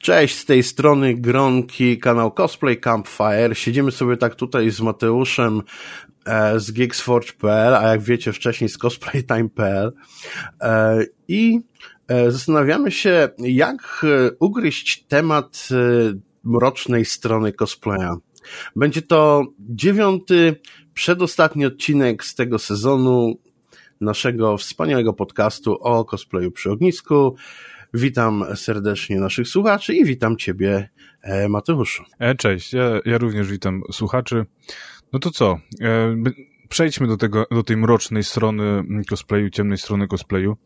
Cześć, z tej strony Gronki, kanał Cosplay Campfire. Siedzimy sobie tak tutaj z Mateuszem e, z Geeksforge.pl, a jak wiecie wcześniej z cosplaytime.pl e, i e, zastanawiamy się, jak e, ugryźć temat e, mrocznej strony cosplaya. Będzie to dziewiąty, przedostatni odcinek z tego sezonu naszego wspaniałego podcastu o cosplayu przy ognisku. Witam serdecznie naszych słuchaczy i witam Ciebie, e, Mateuszu. E, cześć, ja, ja również witam słuchaczy. No to co? E, przejdźmy do, tego, do tej mrocznej strony cosplayu, ciemnej strony cosplayu.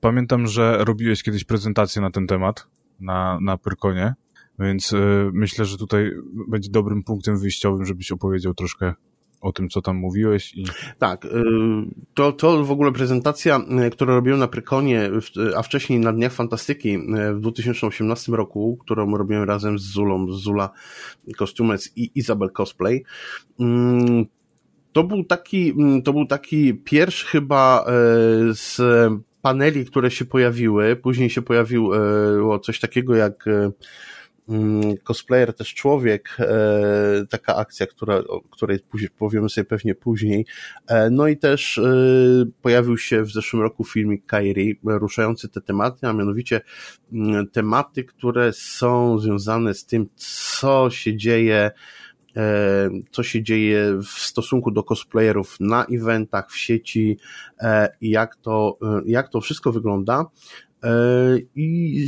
Pamiętam, że robiłeś kiedyś prezentację na ten temat na, na Pyrkonie, więc myślę, że tutaj będzie dobrym punktem wyjściowym, żebyś opowiedział troszkę o tym, co tam mówiłeś. I... Tak, y, to, to w ogóle prezentacja, y, którą robiłem na Prykonie, a wcześniej na Dniach Fantastyki y, w 2018 roku, którą robiłem razem z Zulą, Zula Kostiumec i Izabel Cosplay, mm, to był taki, mm, to był taki pierwszy chyba z paneli, które się pojawiły. Później się pojawiło coś takiego jak cosplayer też człowiek, e, taka akcja, która, o której powiemy sobie pewnie później. E, no i też e, pojawił się w zeszłym roku filmik Kairi, ruszający te tematy, a mianowicie mm, tematy, które są związane z tym, co się dzieje co się dzieje w stosunku do cosplayerów na eventach, w sieci jak to, jak to wszystko wygląda. E, I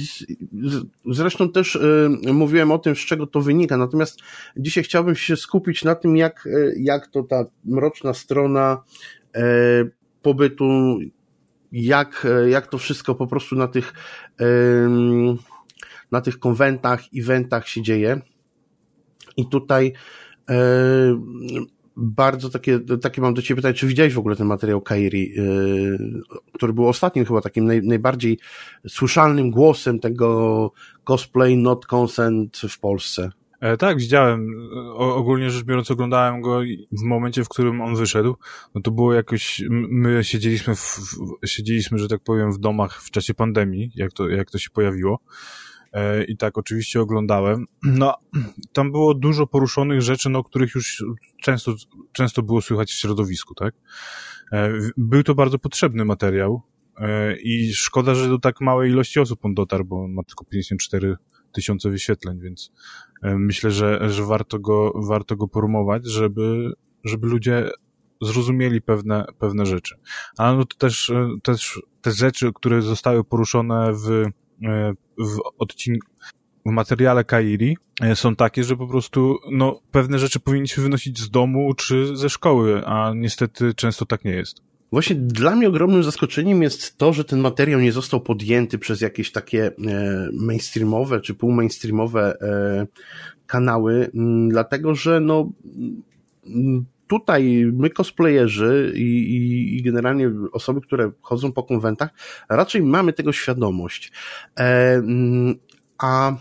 zresztą też e, mówiłem o tym, z czego to wynika. Natomiast dzisiaj chciałbym się skupić na tym, jak, e, jak to ta mroczna strona pobytu, jak, jak to wszystko po prostu na tych, na tych konwentach, eventach się dzieje. I tutaj bardzo takie, takie mam do Ciebie pytanie, czy widziałeś w ogóle ten materiał Kairi, yy, który był ostatnim chyba takim naj, najbardziej słyszalnym głosem tego cosplay not consent w Polsce? E, tak, widziałem. O, ogólnie rzecz biorąc, oglądałem go w momencie, w którym on wyszedł. No to było jakoś, my siedzieliśmy, w, w, siedzieliśmy, że tak powiem, w domach w czasie pandemii, jak to, jak to się pojawiło. E, i tak oczywiście oglądałem. No, tam było dużo poruszonych rzeczy, no, których już często, często było słychać w środowisku, tak? E, był to bardzo potrzebny materiał e, i szkoda, że do tak małej ilości osób on dotarł, bo on ma tylko 54 tysiące wyświetleń, więc myślę, że, że warto go, warto go promować, żeby, żeby ludzie zrozumieli pewne, pewne rzeczy. Ale no to też, też te rzeczy, które zostały poruszone w w odcinku, w materiale Kairi e, są takie, że po prostu no, pewne rzeczy powinniśmy wynosić z domu czy ze szkoły, a niestety często tak nie jest. Właśnie dla mnie ogromnym zaskoczeniem jest to, że ten materiał nie został podjęty przez jakieś takie e, mainstreamowe czy półmainstreamowe e, kanały, dlatego że no tutaj my cosplayerzy i, i, i, generalnie osoby, które chodzą po konwentach, raczej mamy tego świadomość. E, a e,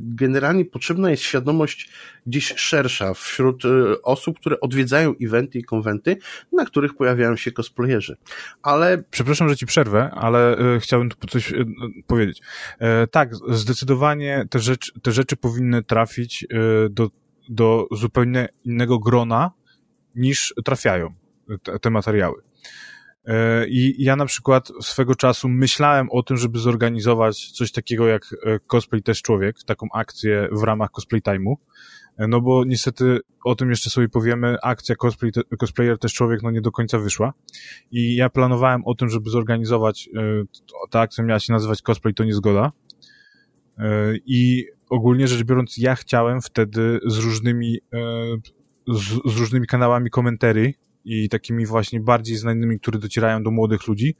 generalnie potrzebna jest świadomość gdzieś szersza wśród e, osób, które odwiedzają eventy i konwenty, na których pojawiają się cosplayerzy. Ale... Przepraszam, że ci przerwę, ale e, chciałbym tu coś powiedzieć. Tak, zdecydowanie te rzeczy, te rzeczy powinny trafić do, do zupełnie innego grona, niż trafiają te, te materiały. E, I ja na przykład swego czasu myślałem o tym, żeby zorganizować coś takiego jak e, Cosplay Też Człowiek, taką akcję w ramach Cosplay Time'u, e, no bo niestety o tym jeszcze sobie powiemy, akcja Cosplay, Cosplayer Też Człowiek no nie do końca wyszła. I ja planowałem o tym, żeby zorganizować, ta akcja miała się nazywać Cosplay to niezgoda. I ogólnie rzecz biorąc ja chciałem wtedy z różnymi z, z różnymi kanałami komentarzy i takimi właśnie bardziej znanymi, które docierają do młodych ludzi,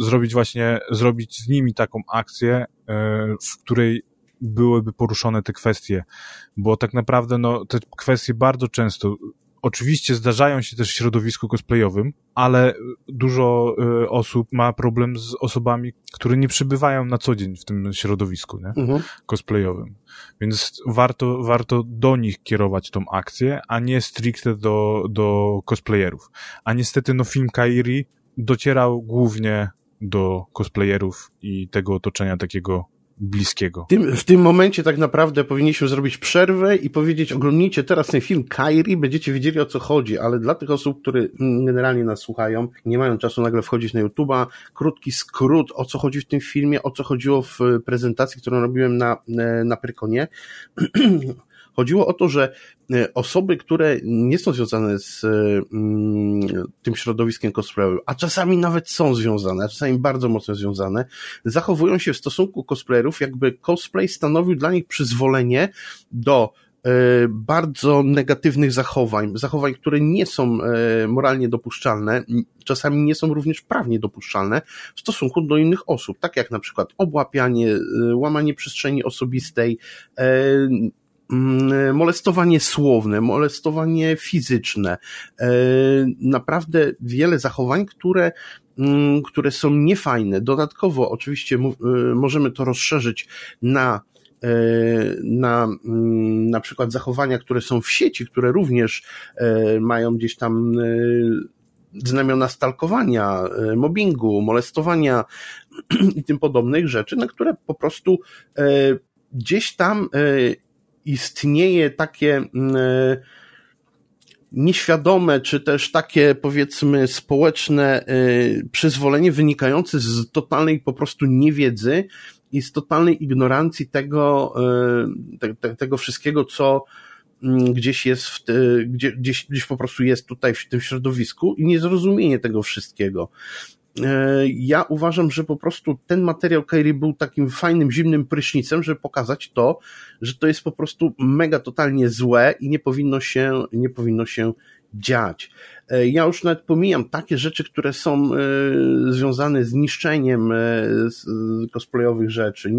zrobić właśnie, zrobić z nimi taką akcję, e, w której byłyby poruszone te kwestie, bo tak naprawdę no, te kwestie bardzo często Oczywiście zdarzają się też w środowisku cosplayowym, ale dużo y, osób ma problem z osobami, które nie przybywają na co dzień w tym środowisku nie? Mhm. cosplayowym. Więc warto, warto do nich kierować tą akcję, a nie stricte do, do cosplayerów. A niestety no, film Kairi docierał głównie do cosplayerów i tego otoczenia takiego bliskiego. Tym, w tym momencie tak naprawdę powinniśmy zrobić przerwę i powiedzieć, oglądnijcie teraz ten film Kairi, będziecie wiedzieli o co chodzi, ale dla tych osób, które generalnie nas słuchają, nie mają czasu nagle wchodzić na YouTube'a, krótki skrót, o co chodzi w tym filmie, o co chodziło w prezentacji, którą robiłem na, na Prykonie. Chodziło o to, że e, osoby, które nie są związane z mm, tym środowiskiem cosplayowym, a czasami nawet są związane, a czasami bardzo mocno związane, zachowują się w stosunku cosplayerów, jakby cosplay stanowił dla nich przyzwolenie do e, bardzo negatywnych zachowań, zachowań, które nie są e, moralnie dopuszczalne, czasami nie są również prawnie dopuszczalne w stosunku do innych osób, tak jak na przykład obłapianie, łamanie przestrzeni osobistej, molestowanie słowne, molestowanie fizyczne, e, naprawdę wiele zachowań, które, mm, które są niefajne. Dodatkowo oczywiście e, możemy to rozszerzyć na e, na mm, na przykład zachowania, które są w sieci, które również mają gdzieś tam znamiona stalkowania, mobbingu, molestowania i tym podobnych rzeczy, na które po prostu gdzieś tam istnieje takie mm, e, nieświadome, czy też takie powiedzmy społeczne e, przyzwolenie wynikające z totalnej po prostu niewiedzy i z totalnej ignorancji tego, e, te, te, tego wszystkiego, co mm, gdzieś jest w te, gdzie, gdzieś, gdzieś po prostu jest tutaj w tym środowisku i niezrozumienie tego wszystkiego. E, ja uważam, że po prostu ten materiał Kairi był takim fajnym, zimnym prysznicem, żeby pokazać to, że to jest po prostu mega totalnie złe i nie powinno się, nie powinno się dziać. E, ja już nawet pomijam takie rzeczy, które są e, związane z niszczeniem cosplayowych rzeczy.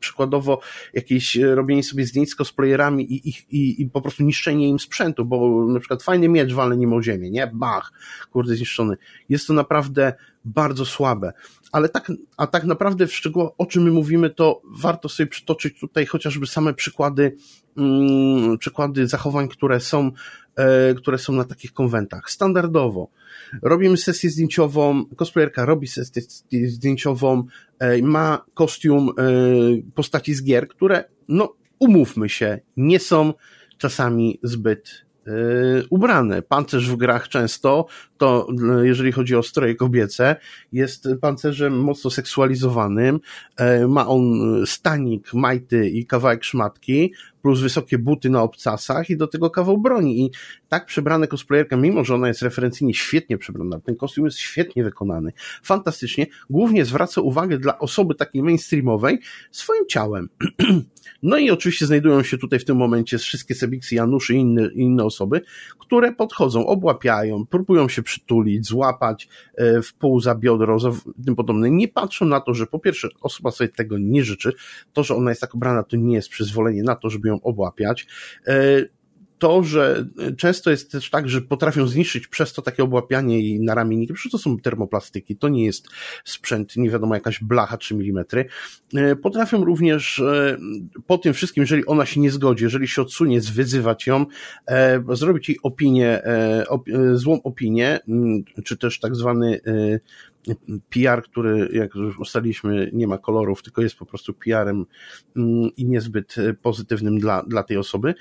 Przykładowo jakieś robienie sobie zdjęć z cosplayerami i, i, i, i po prostu niszczenie im sprzętu, bo na przykład fajny miecz walny nim o ziemię, nie? Bach, kurde zniszczony. Jest to naprawdę bardzo słabe. Ale tak, a tak naprawdę w szczegółach, o czym my mówimy, to warto sobie przytoczyć tutaj chociażby same przykłady, mm, przykłady zachowań, które są, e, które są na takich konwentach. Standardowo robimy sesję zdjęciową, cosplayerka robi sesję zdjęciową, e, ma kostium e, postaci z gier, które, no, umówmy się, nie są czasami zbyt ubrane. Pancerz w grach często, to jeżeli chodzi o stroje kobiece, jest pancerzem mocno seksualizowanym. E, ma on stanik, majty i kawałek szmatki, plus wysokie buty na obcasach i do tego kawał broni. I tak przebrane cosplayerka, mimo że ona jest referencyjnie świetnie przebrana, ten kostium jest świetnie wykonany, fantastycznie, głównie zwraca uwagę dla osoby takiej mainstreamowej swoim ciałem. No i oczywiście znajdują się tutaj w tym momencie wszystkie Sebiksy, Januszy i inne, inne osoby, które podchodzą, obłapiają, próbują się przytulić, złapać e, w pół za biodro, tym podobne. Nie patrzą na to, że po pierwsze osoba sobie tego nie życzy, to, że ona jest tak ubrana, to nie jest przyzwolenie na to, żeby ją obłapiać e, to, że często jest też tak, że potrafią zniszczyć przez to takie obłapianie i naramienniki, przecież to są termoplastyki, to nie jest sprzęt, nie wiadomo, jakaś blacha 3 mm. E, potrafią również e, po tym wszystkim, jeżeli ona się nie zgodzi, jeżeli się odsunie, zwyzywać ją, zrobić jej opinię, złą opinię, czy też tak zwany PR, który, jak już ustaliliśmy, nie ma kolorów, tylko jest po prostu PR-em i niezbyt pozytywnym dla, dla tej osoby.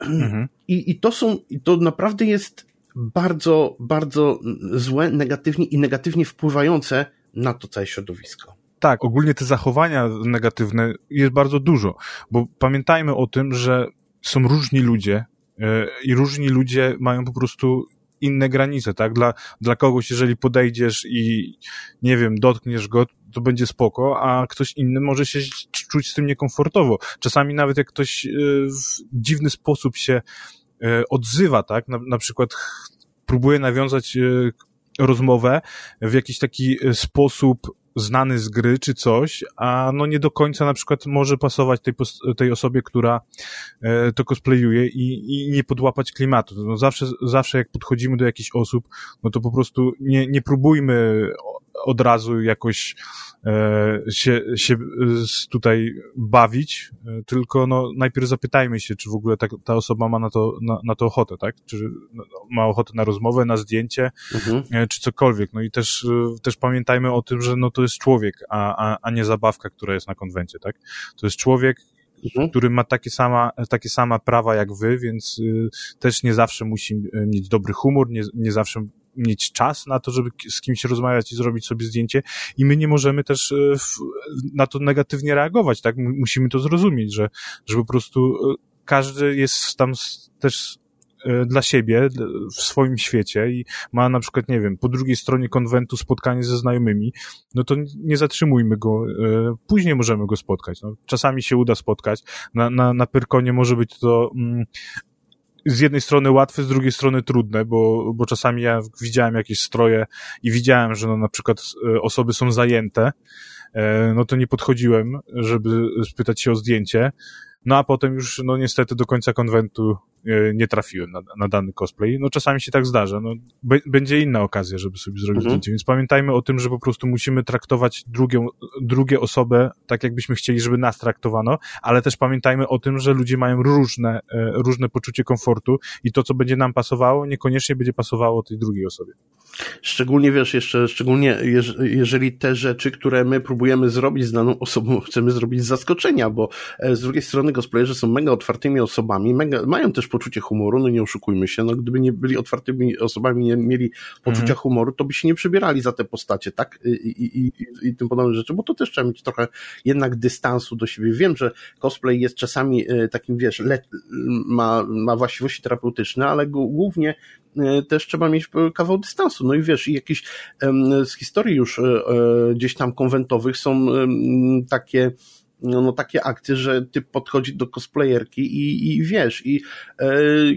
Mhm. I, I to są, to naprawdę jest bardzo, bardzo złe, negatywnie i negatywnie wpływające na to całe środowisko. Tak, ogólnie te zachowania negatywne jest bardzo dużo, bo pamiętajmy o tym, że są różni ludzie yy, i różni ludzie mają po prostu inne granice, tak? Dla, dla kogoś, jeżeli podejdziesz i, nie wiem, dotkniesz go, to będzie spoko, a ktoś inny może się czuć z tym niekomfortowo. Czasami nawet jak ktoś e, w dziwny sposób się e, odzywa, tak? Na, na przykład próbuje nawiązać e, rozmowę w jakiś taki sposób znany z gry czy coś, a no nie do końca na przykład może pasować tej, tej osobie, która e, to cosplayuje i, i nie podłapać klimatu. No zawsze, zawsze jak podchodzimy do jakichś osób, no to po prostu nie, nie próbujmy od razu jakoś e, się, się tutaj bawić, e, tylko no, najpierw zapytajmy się, czy w ogóle ta, ta osoba ma na to, na, na to ochotę, tak? Czy no, ma ochotę na rozmowę, na zdjęcie, mhm. E, czy cokolwiek. No i też, też pamiętajmy o tym, że no to jest człowiek, a, a, a nie zabawka, która jest na konwencie, tak? To jest człowiek, mhm. który ma takie sama, takie sama prawa jak wy, więc y, też nie zawsze musi mieć dobry humor, nie, nie zawsze mieć czas na to, żeby z kimś rozmawiać i zrobić sobie zdjęcie i my nie możemy też w, na to negatywnie reagować, tak? Musimy to zrozumieć, że, że po prostu każdy jest tam też E, dla siebie, w swoim świecie i ma na przykład, nie wiem, po drugiej stronie konwentu spotkanie ze znajomymi, no to nie zatrzymujmy go, e, później możemy go spotkać. No, czasami się uda spotkać. Na, na, na Pyrkonie może być to mm, z jednej strony łatwe, z drugiej strony trudne, bo, bo czasami ja widziałem jakieś stroje i widziałem, że no, na przykład e, osoby są zajęte, no to nie podchodziłem, żeby spytać się o zdjęcie, no a potem już, no niestety do końca konwentu E, nie trafiłem na, na dany cosplay. No czasami się tak zdarza. No, będzie inna okazja, żeby sobie zrobić mhm. zdjęcie. Więc pamiętajmy o tym, że po prostu musimy traktować drugie drugie osobę tak, jakbyśmy chcieli, żeby nas traktowano, ale też pamiętajmy o tym, że ludzie mają różne, e, różne poczucie komfortu i to, co będzie nam pasowało, niekoniecznie będzie pasowało tej drugiej osobie. Szczególnie wiesz, jeszcze szczególnie jeżeli te rzeczy, które my próbujemy zrobić z daną osobą, chcemy zrobić z zaskoczenia, bo e, z drugiej strony cosplayerzy są mega otwartymi osobami, mega, mają też poczucie humoru, no nie oszukujmy się, no gdyby nie byli otwartymi osobami, nie mieli poczucia mhm. humoru, to by się nie przebierali za te postacie, tak? I, i, i, i tym podobne rzeczy, bo to też trzeba mieć trochę jednak dystansu do siebie. Wiem, że cosplay jest czasami e, takim, wiesz, le, ma, ma właściwości terapeutyczne, ale głównie e, też trzeba mieć kawał dystansu. No i wiesz, i jakieś z historii już e, gdzieś tam konwentowych są takie no, no takie akcje, że ty podchodzi do cosplayerki i, i wiesz, i e,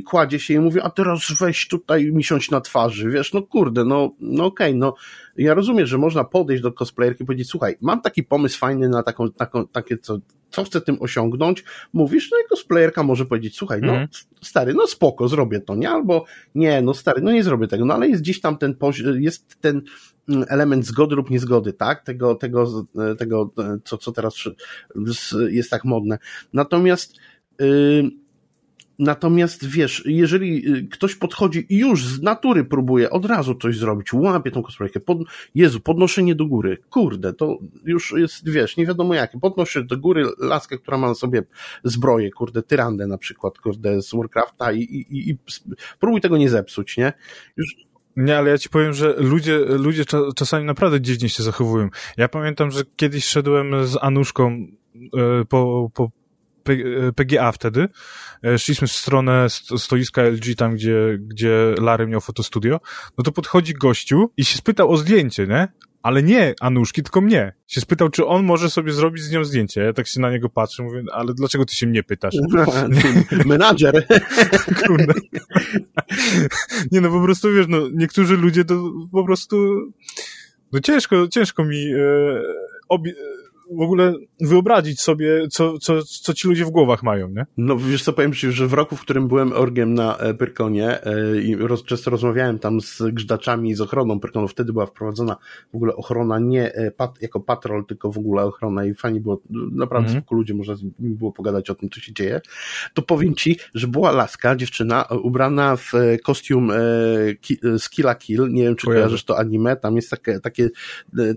kładzie się i mówi, a teraz weź tutaj mi siąść na twarzy, wiesz, no kurde, no, no okej, okay, no. Ja rozumiem, że można podejść do cosplayerki i powiedzieć, słuchaj, mam taki pomysł fajny na taką, taką takie, co, co chcę tym osiągnąć, mówisz, no i cosplayerka może powiedzieć, słuchaj, no mm. stary, no spoko, zrobię to, nie? Albo nie, no stary, no nie zrobię tego, no ale jest gdzieś tam ten, jest ten element zgody lub niezgody, tak? Tego, tego, tego co, co teraz jest tak modne. Natomiast yy, Natomiast wiesz, jeżeli ktoś podchodzi i już z natury próbuje od razu coś zrobić, łapie tą kosmetykę, pod, Jezu, podnoszenie do góry, kurde, to już jest, wiesz, nie wiadomo jakie, podnoszę do góry laskę, która ma na sobie zbroję, kurde, tyrandę na przykład, kurde, z Warcrafta i, i, i, próbuj tego nie zepsuć, nie? Już, nie, ale ja ci powiem, że ludzie, ludzie czasami naprawdę dziwnie się zachowują. Ja pamiętam, że kiedyś szedłem z Anuszką e, po, po PGA wtedy. E, szliśmy w stronę stoiska LG, tam gdzie, gdzie Larry miał fotostudio. No to podchodzi gościu i się spytał o zdjęcie, nie? ale nie Anuszki, tylko mnie. Się spytał, czy on może sobie zrobić z nią zdjęcie. Ja tak się na niego patrzę, mówię, ale dlaczego ty się mnie pytasz? Menadżer. Kurde. Nie no, po prostu wiesz, no, niektórzy ludzie to po prostu, no ciężko, ciężko mi e, obie, w ogóle wyobrazić sobie, co, co, co ci ludzie w głowach mają, nie? No wiesz co, powiem ci, że w roku, w którym byłem orgiem na e, Pyrkonie e, i roz, często rozmawiałem tam z grzdaczami, z ochroną Pyrkonu, wtedy była wprowadzona w ogóle ochrona nie e, pat, jako patrol, tylko w ogóle ochrona i fajnie było, naprawdę spoko ludzie, można z nimi było pogadać o tym, co się dzieje, to powiem ci, że była laska, dziewczyna, ubrana w kostium z Killa Kill, nie wiem, czy Kojarzy. kojarzysz to anime, tam jest takie, takie,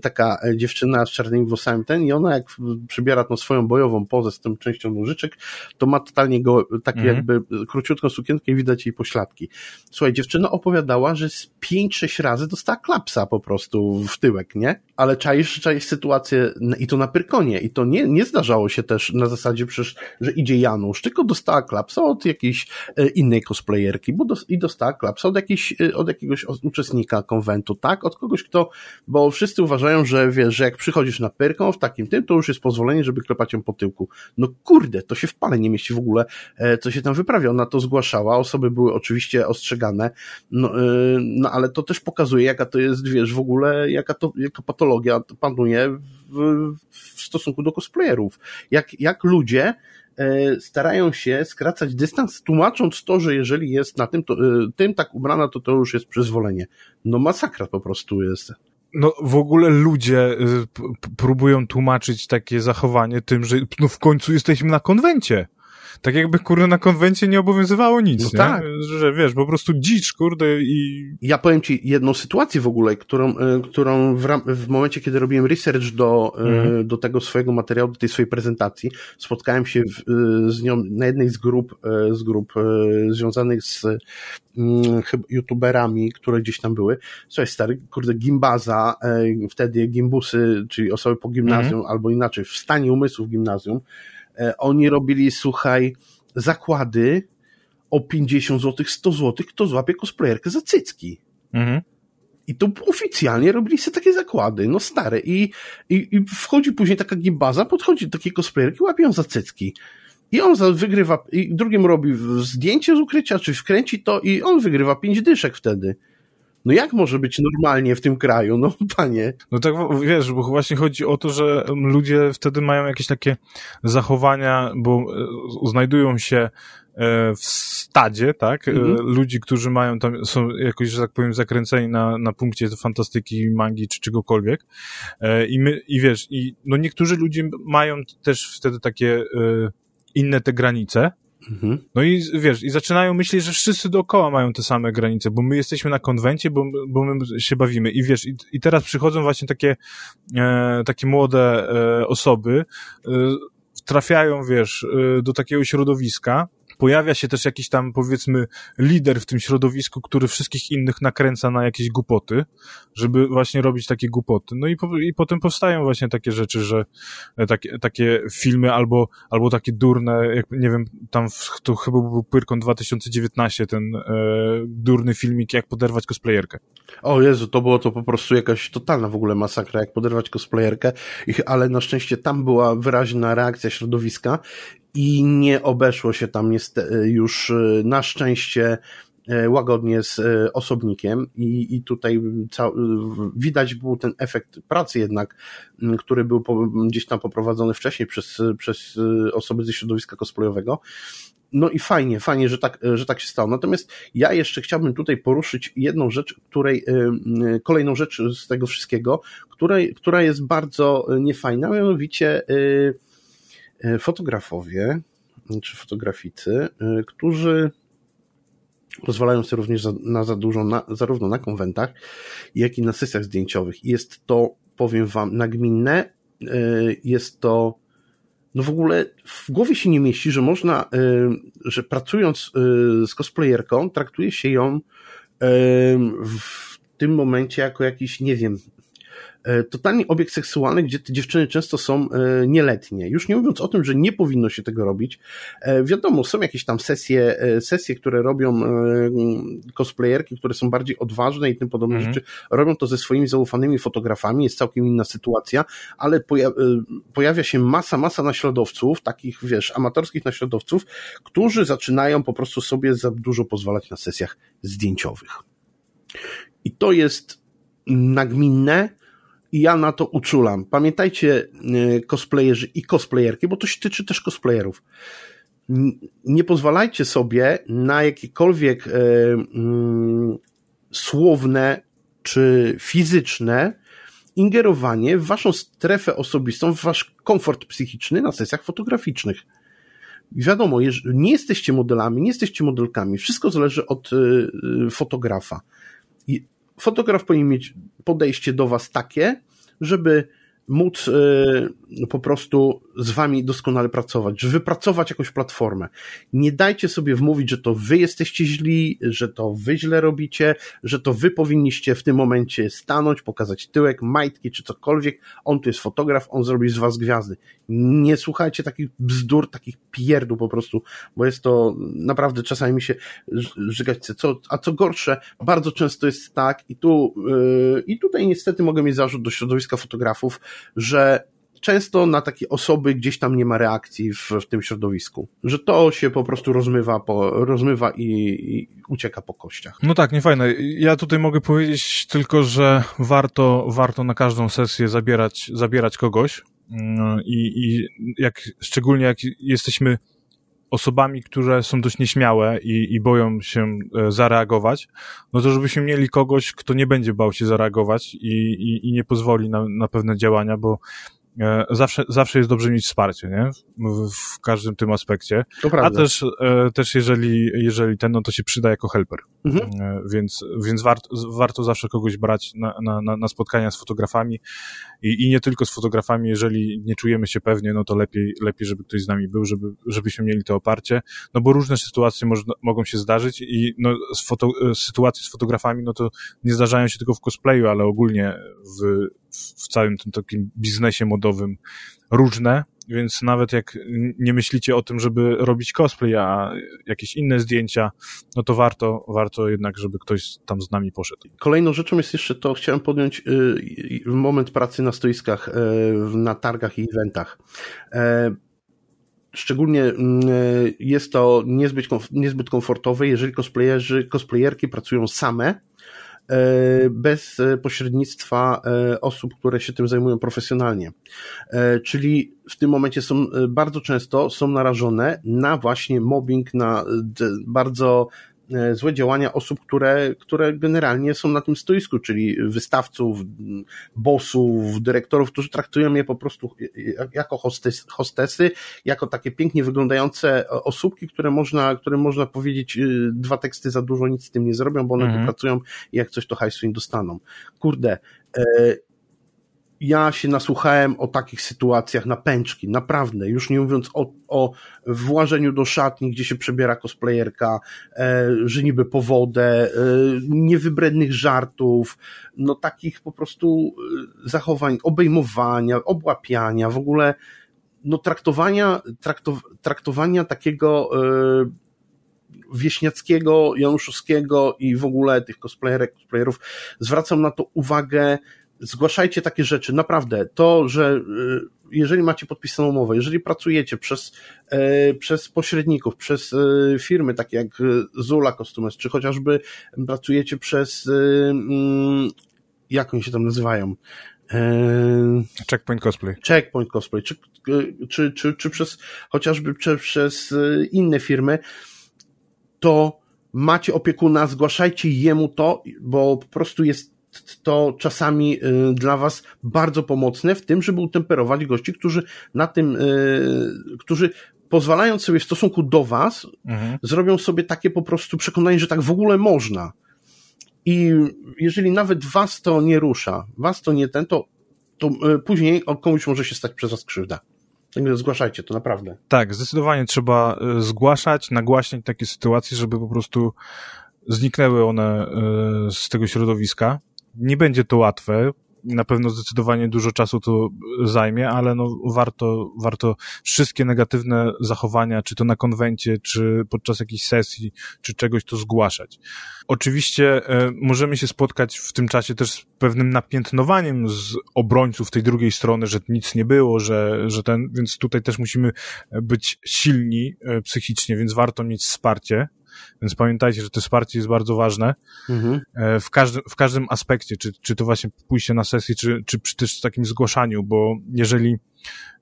taka dziewczyna z czarnymi włosami ten i on ona jak przybiera tą swoją bojową pozę z tą częścią nożyczek, to ma totalnie go, takie mhm. jakby króciutką sukienkę i widać jej pośladki. Słuchaj, dziewczyna opowiadała, że z 5-6 razy dostała klapsa po prostu w tyłek, nie? Ale czaisz, czaisz sytuację i to na Pyrkonie i to nie, nie zdarzało się też na zasadzie przecież, że idzie Janusz, tylko dostała klapsa od jakiejś e, innej cosplayerki bo dos i dostała klapsa od, jakiejś, e, od jakiegoś uczestnika konwentu, tak? Od kogoś, kto, bo wszyscy uważają, że wiesz, że jak przychodzisz na Pyrkon w takim tym, to już jest pozwolenie, żeby klepać ją po tyłku. No kurde, to się w pale nie mieści w ogóle, e, co się tam wyprawia. Ona to zgłaszała, osoby były oczywiście ostrzegane, no, e, no ale to też pokazuje, jaka to jest, wiesz, w ogóle, jaka to, jaka patologia panuje w, w stosunku do cosplayerów. Jak, jak ludzie e, starają się skracać dystans, tłumacząc to, że jeżeli jest na tym, to, tym tak ubrana, to to już jest przyzwolenie. No masakra po prostu jest. No w ogóle ludzie y, próbują tłumaczyć takie zachowanie tym, że no w końcu jesteśmy na konwencie tak jakby, kurde, na konwencie nie obowiązywało nic, no nie? Tak. Że, wiesz, po prostu dzicz, kurde, i... Ja powiem ci jedną sytuację w ogóle, którą, e, którą w, w momencie, kiedy robiłem research do, mm. do tego swojego materiału, do tej swojej prezentacji, spotkałem się w, e, z nią na jednej z grup, z grup związanych z mm, youtuberami, które gdzieś tam były. Słuchaj, stary, kurde, gimbaza, wtedy gimbusy, czyli osoby po gimnazjum, mm. albo inaczej, w stanie umysłu w gimnazjum, E, oni robili, słuchaj, zakłady o 50 zł, 100 zł, kto złapie cosplayerkę za cycki. Mhm. I to oficjalnie robili sobie takie zakłady, no stare. I, i, i wchodzi później taka gimbaza, podchodzi do takiej cosplayerki, łapie ją za cycki. I on wygrywa, i drugim robi zdjęcie z ukrycia, czy wkręci to i on wygrywa pięć dyszek wtedy. No jak może być normalnie w tym kraju? No panie. No tak, wiesz, bo właśnie chodzi o to, że ludzie wtedy mają jakieś takie zachowania, bo e, znajdują się e, w stadzie, tak? Mhm. Ludzi, którzy mają tam, są jakoś, że tak powiem, zakręceni na, na punkcie fantastyki, magii czy czegokolwiek. I my, i wiesz, i no niektórzy ludzie mają też wtedy takie inne te granice, Mhm. No i wiesz, i zaczynają myśleć, że wszyscy dookoła mają te same granice, bo my jesteśmy na konwencie, bo, bo my się bawimy. I wiesz, i, i teraz przychodzą właśnie takie, e, takie młode e, osoby, e, trafiają, wiesz, e, do takiego środowiska, pojawia się też jakiś tam, powiedzmy, lider w tym środowisku, który wszystkich innych nakręca na jakieś głupoty, żeby właśnie robić takie głupoty. No i, po, i potem powstają właśnie takie rzeczy, że e, takie, takie filmy albo, albo takie durne, jak nie wiem, tam w, to chyba był Pyrkon 2019, ten e, durny filmik, jak poderwać cosplayerkę. O Jezu, to było to po prostu jakaś totalna w ogóle masakra, jak poderwać cosplayerkę, ale na szczęście tam była wyraźna reakcja środowiska i nie obeszło się tam już y, na szczęście y, łagodnie z y, osobnikiem i, i tutaj widać był ten efekt pracy jednak, który był gdzieś tam poprowadzony wcześniej przez, przez osoby ze środowiska cosplayowego. No i fajnie, fajnie, że tak, że tak się stało. Natomiast ja jeszcze chciałbym tutaj poruszyć jedną rzecz, której, kolejną rzecz z tego wszystkiego, której, która jest bardzo niefajna, mianowicie E, fotografowie czy fotograficy, e, którzy pozwalają sobie również na za dużo, na, zarówno na konwentach, jak i na sesjach zdjęciowych. Jest to, powiem Wam, nagminne, e, jest to, no w ogóle w głowie się nie mieści, że można, że pracując z cosplayerką, traktuje się ją w tym momencie jako jakiś, nie wiem, E, totalnie obiekt seksualny, gdzie te dziewczyny często są e, nieletnie. Już nie mówiąc o tym, że nie powinno się tego robić. E, wiadomo, są jakieś tam sesje, sesje, które robią cosplayerki, które są bardziej odważne i tym podobne mhm. rzeczy. Robią to ze swoimi zaufanymi fotografami, jest całkiem inna sytuacja, ale pojawia się masa, masa naśladowców, takich, wiesz, amatorskich naśladowców, którzy zaczynają po prostu sobie za dużo pozwalać na sesjach zdjęciowych. I to jest nagminne, i ja na to uczulam. Pamiętajcie, y, cosplayerzy i cosplayerki, bo to się tyczy też cosplayerów. Nie pozwalajcie sobie na jakiekolwiek y, mm, słowne czy fizyczne ingerowanie w waszą strefę osobistą, w wasz komfort psychiczny na sesjach fotograficznych. Wiadomo, nie jesteście modelami, nie jesteście modelkami, wszystko zależy od y, fotografa fotograf powinien mieć podejście do Was takie, żeby móc y, po prostu z wami doskonale pracować, że wypracować jakąś platformę. Nie dajcie sobie wmówić, że to wy jesteście źli, że to wy źle robicie, że to wy powinniście w tym momencie stanąć, pokazać tyłek, majtki czy cokolwiek. On tu jest fotograf, on zrobi z was gwiazdy. Nie słuchajcie takich bzdur, takich pierdół po prostu, bo jest to naprawdę czasami mi się żygać co, a co gorsze, bardzo często jest tak i tu yy, i tutaj niestety mogę mieć zarzut do środowiska fotografów, że często na takie osoby gdzieś tam nie ma reakcji w, w tym środowisku. Że to się po prostu rozmywa, po, rozmywa i, i ucieka po kościach. No tak, nie fajne. Ja tutaj mogę powiedzieć tylko, że warto, warto na każdą sesję zabierać, zabierać kogoś. Mm, I, i jak, szczególnie jak jesteśmy osobami, które są dość nieśmiałe i, i boją się e, zareagować, no to żebyśmy mieli kogoś, kto nie będzie bał się zareagować i, i, i nie pozwoli na, na pewne działania, bo zawsze, zawsze jest dobrze mieć wsparcie, nie? W, w każdym tym aspekcie. A też, e, też jeżeli, jeżeli ten, no to się przyda jako helper. Mhm. E, więc, więc warto, warto zawsze kogoś brać na, na, na spotkania z fotografami i, i nie tylko z fotografami, jeżeli nie czujemy się pewnie, no to lepiej, lepiej, żeby ktoś z nami był, żeby, żebyśmy mieli to oparcie, no bo różne sytuacje mogą się zdarzyć i no, z foto, sytuacje z fotografami, no to nie zdarzają się tylko w cosplayu, ale ogólnie w, w całym tym takim biznesie modowym różne, więc nawet jak nie myślicie o tym, żeby robić cosplay, a jakieś inne zdjęcia, no to warto, warto jednak, żeby ktoś tam z nami poszedł. Kolejną rzeczą jest jeszcze to, chciałem podjąć y, moment pracy na stoiskach, y, na targach i eventach. E, szczególnie mm, jest to niezbyt, niezbyt komfortowe, jeżeli cosplayerzy, cosplayerki pracują same, bez pośrednictwa e, osób, które się tym zajmują profesjonalnie. E, czyli w tym momencie są bardzo często są narażone na właśnie mobbing, na bardzo E, złe działania osób, które, które generalnie są na tym stoisku, czyli wystawców, bossów, dyrektorów, którzy traktują je po prostu jako hostes, hostesy, jako takie pięknie wyglądające osóbki, które można, które można powiedzieć y, dwa teksty za dużo, nic z tym nie zrobią, bo one mhm. tu pracują i jak coś to hajsu im dostaną. Kurde, e, ja się nasłuchałem o takich sytuacjach na pęczki, naprawdę, już nie mówiąc o, o włażeniu do szatni, gdzie się przebiera cosplayerka, e, że niby po wodę, e, niewybrednych żartów, no takich po prostu e, zachowań, obejmowania, obłapiania, w ogóle no traktowania, traktow, traktowania takiego e, wieśniackiego, januszowskiego i w ogóle tych cosplayerek, cosplayerów, zwracam na to uwagę zgłaszajcie takie rzeczy. Naprawdę, to, że y, jeżeli macie podpisaną umowę, jeżeli pracujecie przez, e, przez pośredników, przez e, firmy takie jak Zula Costumes, czy chociażby pracujecie przez, e, mm, jak oni się tam nazywają? Checkpoint Cosplay. Checkpoint Cosplay, czy, czy, czy, czy przez chociażby czy przez inne firmy, to macie opiekuna, zgłaszajcie jemu to, bo po prostu jest to czasami y, dla Was bardzo pomocne w tym, żeby utemperować gości, którzy na tym, y, którzy pozwalając sobie w stosunku do Was, mhm. zrobią sobie takie po prostu przekonanie, że tak w ogóle można. I jeżeli nawet Was to nie rusza, Was to nie ten, to, to y, później komuś może się stać przez Was krzywda. Także zgłaszajcie to naprawdę. Tak, zdecydowanie trzeba zgłaszać, nagłaśniać takie sytuacje, żeby po prostu zniknęły one z tego środowiska nie będzie to łatwe. Na pewno zdecydowanie dużo czasu to zajmie, ale no warto, warto wszystkie negatywne zachowania, czy to na konwencie, czy podczas jakiejś sesji, czy czegoś to zgłaszać. Oczywiście e, możemy się spotkać w tym czasie też z pewnym napiętnowaniem z obrońców tej drugiej strony, że nic nie było, że, że ten, więc tutaj też musimy być silni e, psychicznie, więc warto mieć wsparcie więc pamiętajcie, że to wsparcie jest bardzo ważne mhm. E, w, każdym, w każdym aspekcie, czy, czy to właśnie pójście na sesję, czy, czy przy też takim zgłaszaniu, bo jeżeli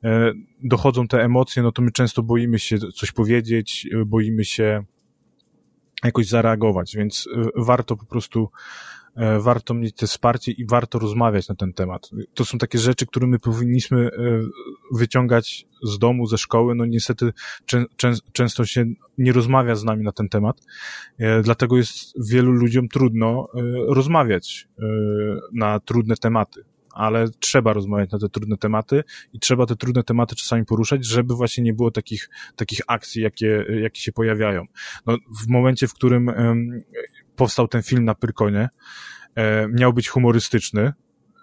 e, dochodzą te emocje, no to my często boimy się coś powiedzieć, e, boimy się jakoś zareagować, więc warto po prostu warto mieć te wsparcie i warto rozmawiać na ten temat. To są takie rzeczy, które my powinniśmy e, wyciągać z domu, ze szkoły. No niestety czę, czę, często się nie rozmawia z nami na ten temat, e, dlatego jest wielu ludziom trudno rozmawiać na trudne tematy ale trzeba rozmawiać na te trudne tematy i trzeba te trudne tematy czasami poruszać, żeby właśnie nie było takich, takich akcji, jakie, jakie się pojawiają. No, w momencie, w którym powstał ten film na Pyrkonie, e, miał być humorystyczny,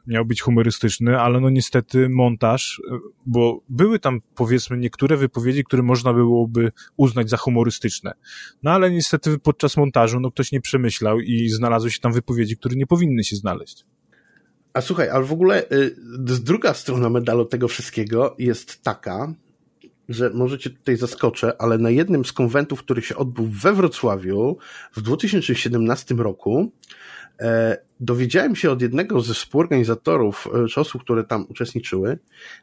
miał być humorystyczny, ale no niestety montaż, e, bo były tam powiedzmy niektóre wypowiedzi, które można byłoby uznać za humorystyczne. No ale niestety podczas montażu no ktoś nie przemyślał i znalazły się tam wypowiedzi, które nie powinny się znaleźć. A słuchaj, ale w ogóle y, druga strona medalu tego wszystkiego jest taka, że możecie tutaj zaskoczę, ale na jednym z konwentów, który się odbył we Wrocławiu w 2017 roku, e, dowiedziałem się od jednego ze współorganizatorów, e, czy osób, które tam uczestniczyły,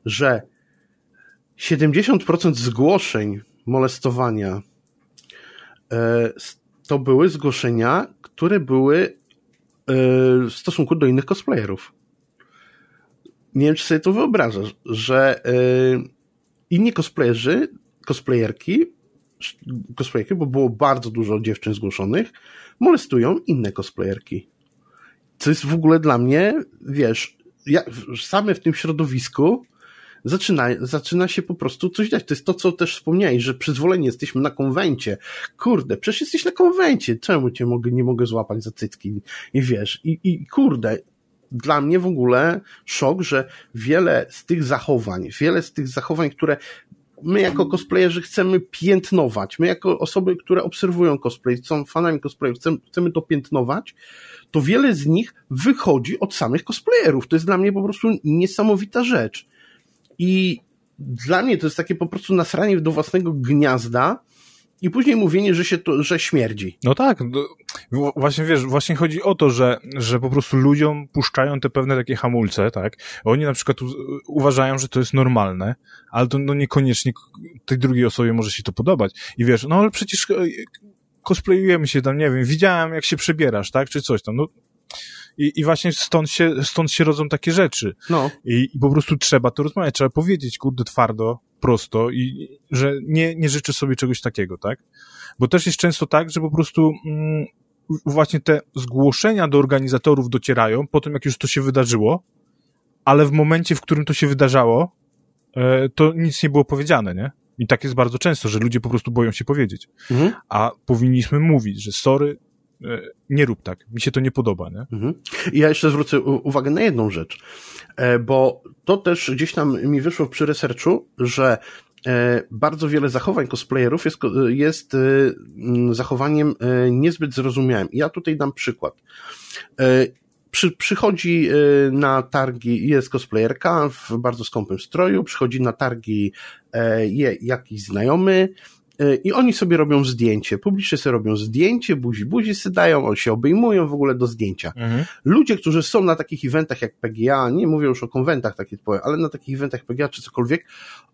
że 70% zgłoszeń molestowania, e, to były zgłoszenia, które były e, w stosunku do innych cosplayerów. Nie wiem, czy sobie to wyobrażasz, że e, inni cosplayerzy, cosplayerki, cosplayerki, bo było bardzo dużo dziewczyn zgłoszonych, molestują inne cosplayerki. Co jest w ogóle dla mnie, wiesz, ja, same w tym środowisku zaczyna, zaczyna się po prostu coś dziać. To jest to, co też wspomniałeś, że przyzwoleni jesteśmy na konwencie. Kurde, przecież jesteś na konwencie. Czemu cię mogę, nie mogę złapać za cytki? I wiesz, i, i kurde, dla mnie w ogóle szok, że wiele z tych zachowań, wiele z tych zachowań, które my jako cosplayerzy chcemy piętnować, my jako osoby, które obserwują cosplay, są fanami cosplayu, chcemy, chcemy to piętnować, to wiele z nich wychodzi od samych cosplayerów. To jest dla mnie po prostu niesamowita rzecz. I dla mnie to jest takie po prostu nasranie do własnego gniazda, i później mówienie, że się to, że śmierdzi. No tak, no, właśnie wiesz, właśnie chodzi o to, że, że po prostu ludziom puszczają te pewne takie hamulce, tak? Oni na przykład uważają, że to jest normalne, ale to no niekoniecznie tej drugiej osobie może się to podobać. I wiesz, no ale przecież e, cosplayujemy się tam, nie wiem, widziałem jak się przebierasz, tak? Czy coś tam, no i, i właśnie stąd się, stąd się rodzą takie rzeczy. No. I, I po prostu trzeba to rozmawiać, trzeba powiedzieć, kurde, twardo, prosto i że nie, nie życzę sobie czegoś takiego, tak? Bo też jest często tak, że po prostu mm, właśnie te zgłoszenia do organizatorów docierają po tym, jak już to się wydarzyło, ale w momencie, w którym to się wydarzało, e, to nic nie było powiedziane, nie? I tak jest bardzo często, że ludzie po prostu boją się powiedzieć. Mhm. A powinniśmy mówić, że sorry, nie rób tak, mi się to nie podoba. Nie? Mhm. Ja jeszcze zwrócę uwagę na jedną rzecz, e, bo to też gdzieś tam mi wyszło przy researchu, że e, bardzo wiele zachowań cosplayerów jest, jest zachowaniem niezbyt zrozumiałym. Ja tutaj dam przykład. Przy, przychodzi na targi, jest cosplayerka w bardzo skąpym stroju, przychodzi na targi je, jakiś znajomy, E, i oni sobie robią zdjęcie, publicznie sobie robią zdjęcie, buzi buzi sobie dają, oni się obejmują w ogóle do zdjęcia. Mhm. Ludzie, którzy są na takich eventach jak PGA, nie mówię już o konwentach takich powiem, ale na takich eventach PGA czy cokolwiek,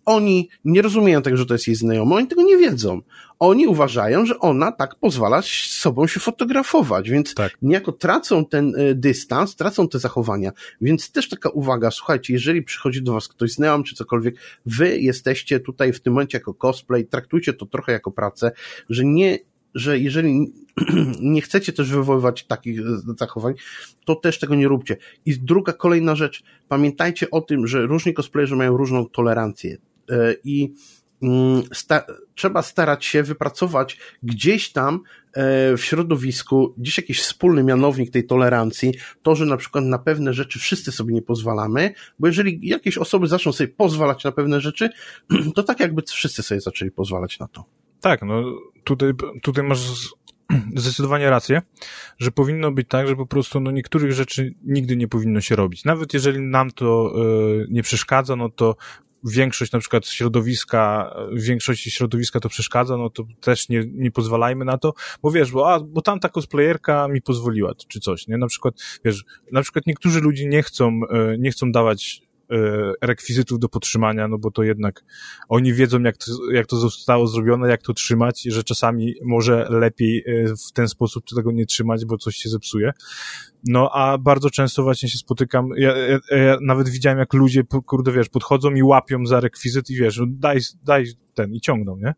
oni nie rozumieją tego, że to jest jej znajomo, oni tego nie wiedzą. Oni uważają, że ona tak pozwala z sobą się fotografować, więc tak. niejako tracą ten y, dystans, tracą te zachowania. Więc też taka uwaga, słuchajcie, jeżeli przychodzi do was ktoś znajomy czy cokolwiek, wy jesteście tutaj w tym momencie jako cosplay, traktujcie to trochę jako pracę, że nie, że jeżeli nie chcecie też wywoływać takich e, zachowań, to też tego nie róbcie. I druga, kolejna rzecz, pamiętajcie o tym, że różni cosplayerzy mają różną tolerancję e, i sta trzeba starać się wypracować gdzieś tam e, w środowisku, gdzieś jakiś wspólny mianownik tej tolerancji, to, że na przykład na pewne rzeczy wszyscy sobie nie pozwalamy, bo jeżeli jakieś osoby zaczną sobie pozwalać na pewne rzeczy, to tak jakby wszyscy sobie zaczęli pozwalać na to. Tak, no tutaj, tutaj masz zdecydowanie rację, że powinno być tak, że po prostu no, niektórych rzeczy nigdy nie powinno się robić. Nawet jeżeli nam to y, nie przeszkadza, no to większość na przykład środowiska, w większości środowiska to przeszkadza, no to też nie, nie pozwalajmy na to, bo wiesz, bo, a, bo tamta cosplayerka mi pozwoliła, czy coś, nie? Na przykład, wiesz, na przykład niektórzy ludzie nie chcą, e, nie chcą dawać E, rekwizytów do podtrzymania, no bo to jednak oni wiedzą, jak to, jak to zostało zrobione, jak to trzymać, że czasami może lepiej e, w ten sposób tego nie trzymać, bo coś się zepsuje. No, a bardzo często właśnie się spotykam, ja, ja, ja nawet widziałem, jak ludzie, kurde, wiesz, podchodzą i łapią za rekwizyt i wiesz, no daj, daj ten i ciągną, nie?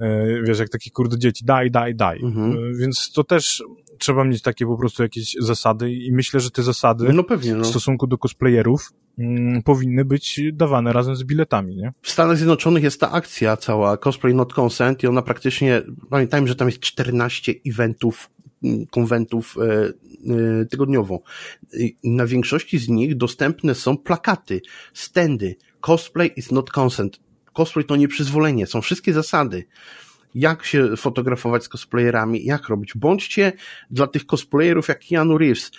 E, wiesz, jak takie kurde dzieci, daj, daj, daj. Mhm. Więc to też trzeba mieć takie po prostu jakieś zasady i myślę, że te zasady no pewnie, no. w stosunku do cosplayerów mm, powinny być dawane razem z biletami, nie? W Stanach Zjednoczonych jest ta akcja cała, Cosplay Not Consent i ona praktycznie, pamiętajmy, że tam jest 14 eventów mm, konwentów e, e, tygodniowo. Na większości z nich dostępne są plakaty, standy. Cosplay is not consent. Cosplay to nieprzyzwolenie. Są wszystkie zasady jak się fotografować z cosplayerami, jak robić. Bądźcie dla tych cosplayerów jak Keanu Reeves.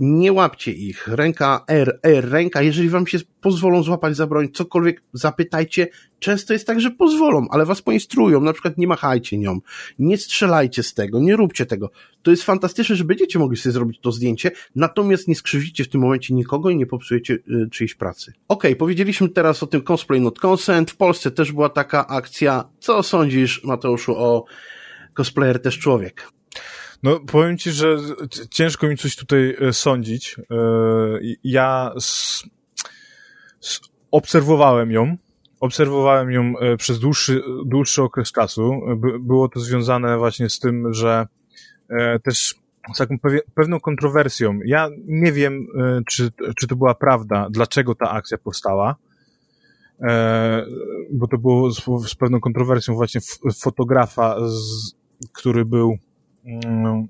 Nie łapcie ich. Ręka R, R, ręka. Jeżeli wam się pozwolą złapać za broń, cokolwiek zapytajcie. Często jest tak, że pozwolą, ale was poinstruują. Na przykład nie machajcie nią. Nie strzelajcie z tego, nie róbcie tego. To jest fantastyczne, że będziecie mogli sobie zrobić to zdjęcie, natomiast nie skrzywdzicie w tym momencie nikogo i nie popsujecie y, czyjejś pracy. Okay, powiedzieliśmy teraz o tym cosplay not consent. W Polsce też była taka akcja. Co sądzisz, Mateuszu, o cosplayer też człowiek? No, powiem ci, że ciężko mi coś tutaj e, sądzić. E, ja obserwowałem ją, obserwowałem ją e, przez dłuższy, dłuższy okres czasu. Było to związane właśnie z tym, że też z taką pewną kontrowersją. Ja nie wiem, czy, czy to była prawda, dlaczego ta akcja powstała, bo to było z, z pewną kontrowersją właśnie fotografa, z, który był Mm,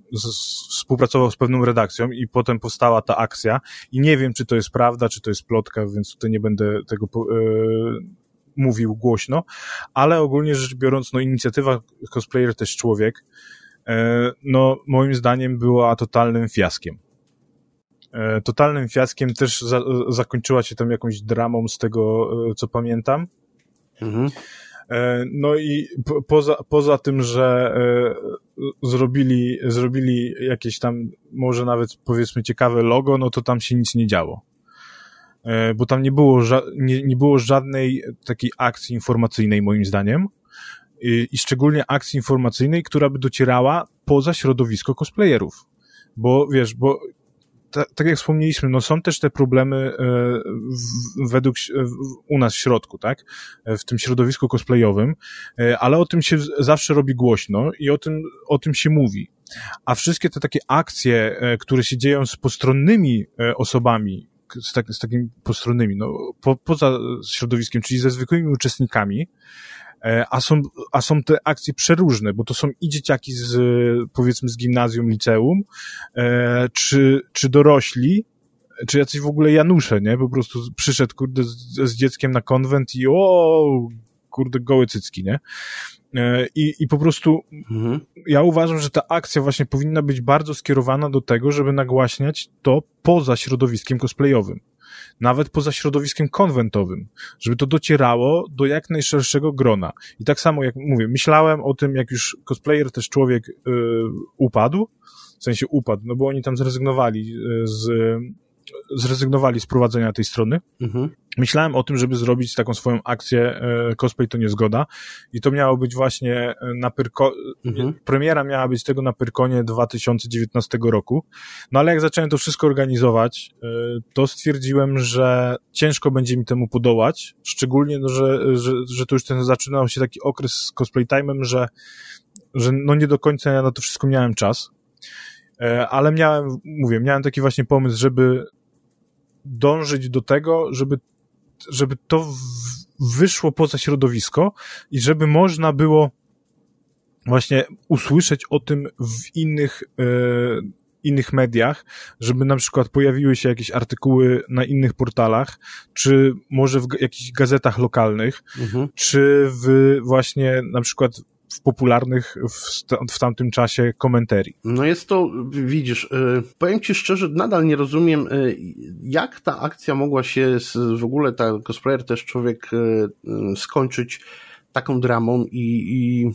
współpracował z pewną redakcją i potem powstała ta akcja i nie wiem, czy to jest prawda, czy to jest plotka, więc tutaj nie będę tego yy, mówił głośno, ale ogólnie rzecz biorąc, no inicjatywa Cosplayer też człowiek, yy, no moim zdaniem była totalnym fiaskiem. Yy, totalnym fiaskiem też za, zakończyła się tam jakąś dramą z tego, co pamiętam. Mhm. E, no i po, poza, poza tym, że e, zrobili, zrobili jakieś tam, może nawet powiedzmy ciekawe logo, no to tam się nic nie działo. E, bo tam nie było, nie, nie było żadnej takiej akcji informacyjnej, moim zdaniem. I, I szczególnie akcji informacyjnej, która by docierała poza środowisko cosplayerów. Bo wiesz, bo tak jak wspomnieliśmy, no są też te problemy e, w, według u nas w środku, tak? E, w tym środowisku cosplayowym, e, ale o tym się zawsze robi głośno i o tym, o tym się mówi. A wszystkie te takie akcje, które się dzieją z postronnymi osobami, z, tak, z takimi postronnymi, no, po, poza środowiskiem, czyli ze zwykłymi uczestnikami, a są, a są te akcje przeróżne, bo to są i dzieciaki z, powiedzmy, z gimnazjum, liceum, e, czy, czy dorośli, czy jacyś w ogóle Janusze, nie? Po prostu przyszedł, kurde, z, z dzieckiem na konwent i o, kurde, gołe cycki, nie? E, I, I po prostu mhm. ja uważam, że ta akcja właśnie powinna być bardzo skierowana do tego, żeby nagłaśniać to poza środowiskiem cosplayowym nawet poza środowiskiem konwentowym, żeby to docierało do jak najszerszego grona. I tak samo jak mówię, myślałem o tym, jak już cosplayer też człowiek yy, upadł, w sensie upadł, no bo oni tam zrezygnowali y, z zrezygnowali z prowadzenia tej strony. Mhm. Myślałem o tym, żeby zrobić taką swoją akcję e, cosplay to niezgoda i to miało być właśnie e, na Pyrko... Mhm. Premiera miała być tego na Pyrkonie 2019 roku. No ale jak zacząłem to wszystko organizować, e, to stwierdziłem, że ciężko będzie mi temu podołać, szczególnie, no, że, że, że to już ten zaczynał się taki okres z cosplay time'em, że, że no nie do końca ja na to wszystko miałem czas ale miałem, mówię, miałem taki właśnie pomysł, żeby dążyć do tego, żeby, żeby to wyszło poza środowisko i żeby można było właśnie usłyszeć o tym w innych, e, innych mediach, żeby na przykład pojawiły się jakieś artykuły na innych portalach, czy może w jakichś gazetach lokalnych, mhm. czy w właśnie na przykład w popularnych w, w tamtym czasie komentarii. No jest to, widzisz, y, powiem Ci szczerze, nadal nie rozumiem, y, jak ta akcja mogła się, w ogóle ta cosplayer też człowiek y, skończyć taką dramą i, i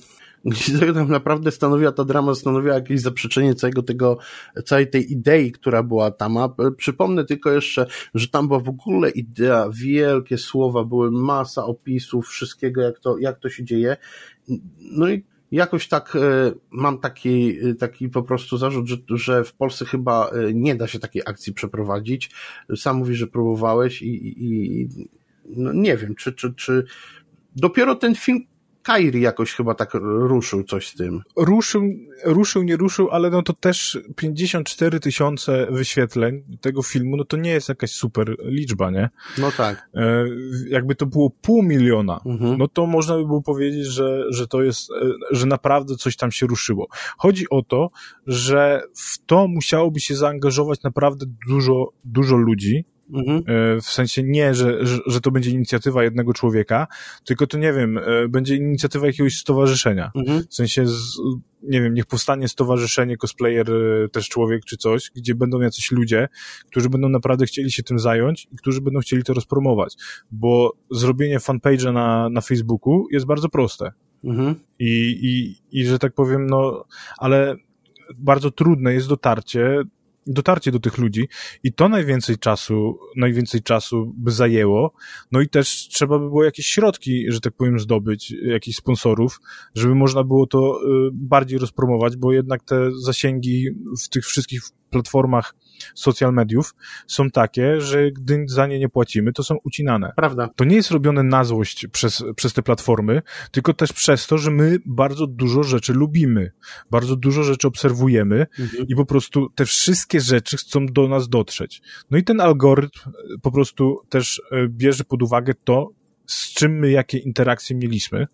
gdzie tak naprawdę stanowiła ta drama, stanowiła jakieś zaprzeczenie całego tego, całej tej idei, która była tam. A przypomnę tylko jeszcze, że tam była w ogóle idea, wielkie słowa, były masa opisów wszystkiego, jak to, jak to się dzieje. No i jakoś tak e, mam taki, taki po prostu zarzut, że, że w Polsce chyba e, nie da się takiej akcji przeprowadzić. Sam mówisz, że próbowałeś i, i no nie wiem, czy, czy, czy dopiero ten film Kairi jakoś chyba tak ruszył coś z tym. Ruszył, ruszył, nie ruszył, ale no to też 54 tysiące wyświetleń tego filmu, no to nie jest jakaś super liczba, nie? No tak. E, jakby to było pół miliona, mhm. no to można by było powiedzieć, że, że to jest, e, że naprawdę coś tam się ruszyło. Chodzi o to, że w to musiałoby się zaangażować naprawdę dużo, dużo ludzi, Mhm. E, w sensie nie, że, że, że, to będzie inicjatywa jednego człowieka, tylko to nie wiem, e, będzie inicjatywa jakiegoś stowarzyszenia. Mhm. W sensie, z, nie wiem, niech powstanie stowarzyszenie cosplayer e, też człowiek czy coś, gdzie będą jacyś ludzie, którzy będą naprawdę chcieli się tym zająć i którzy będą chcieli to rozpromować. Bo zrobienie fanpage'a na, na Facebooku jest bardzo proste. Mhm. I, i, I że tak powiem, no, ale bardzo trudne jest dotarcie dotarcie do tych ludzi i to najwięcej czasu, najwięcej czasu by zajęło. No i też trzeba by było jakieś środki, że tak powiem, zdobyć, jakichś sponsorów, żeby można było to y, bardziej rozpromować, bo jednak te zasięgi w tych wszystkich platformach social mediów są takie, że gdy za nie nie płacimy, to są ucinane. Prawda. To nie jest robione na złość przez, przez te platformy, tylko też przez to, że my bardzo dużo rzeczy lubimy, bardzo dużo rzeczy obserwujemy mhm. i po prostu te wszystkie rzeczy chcą do nas dotrzeć. No i ten algorytm po prostu też e, bierze pod uwagę to, z czym my jakie interakcje mieliśmy,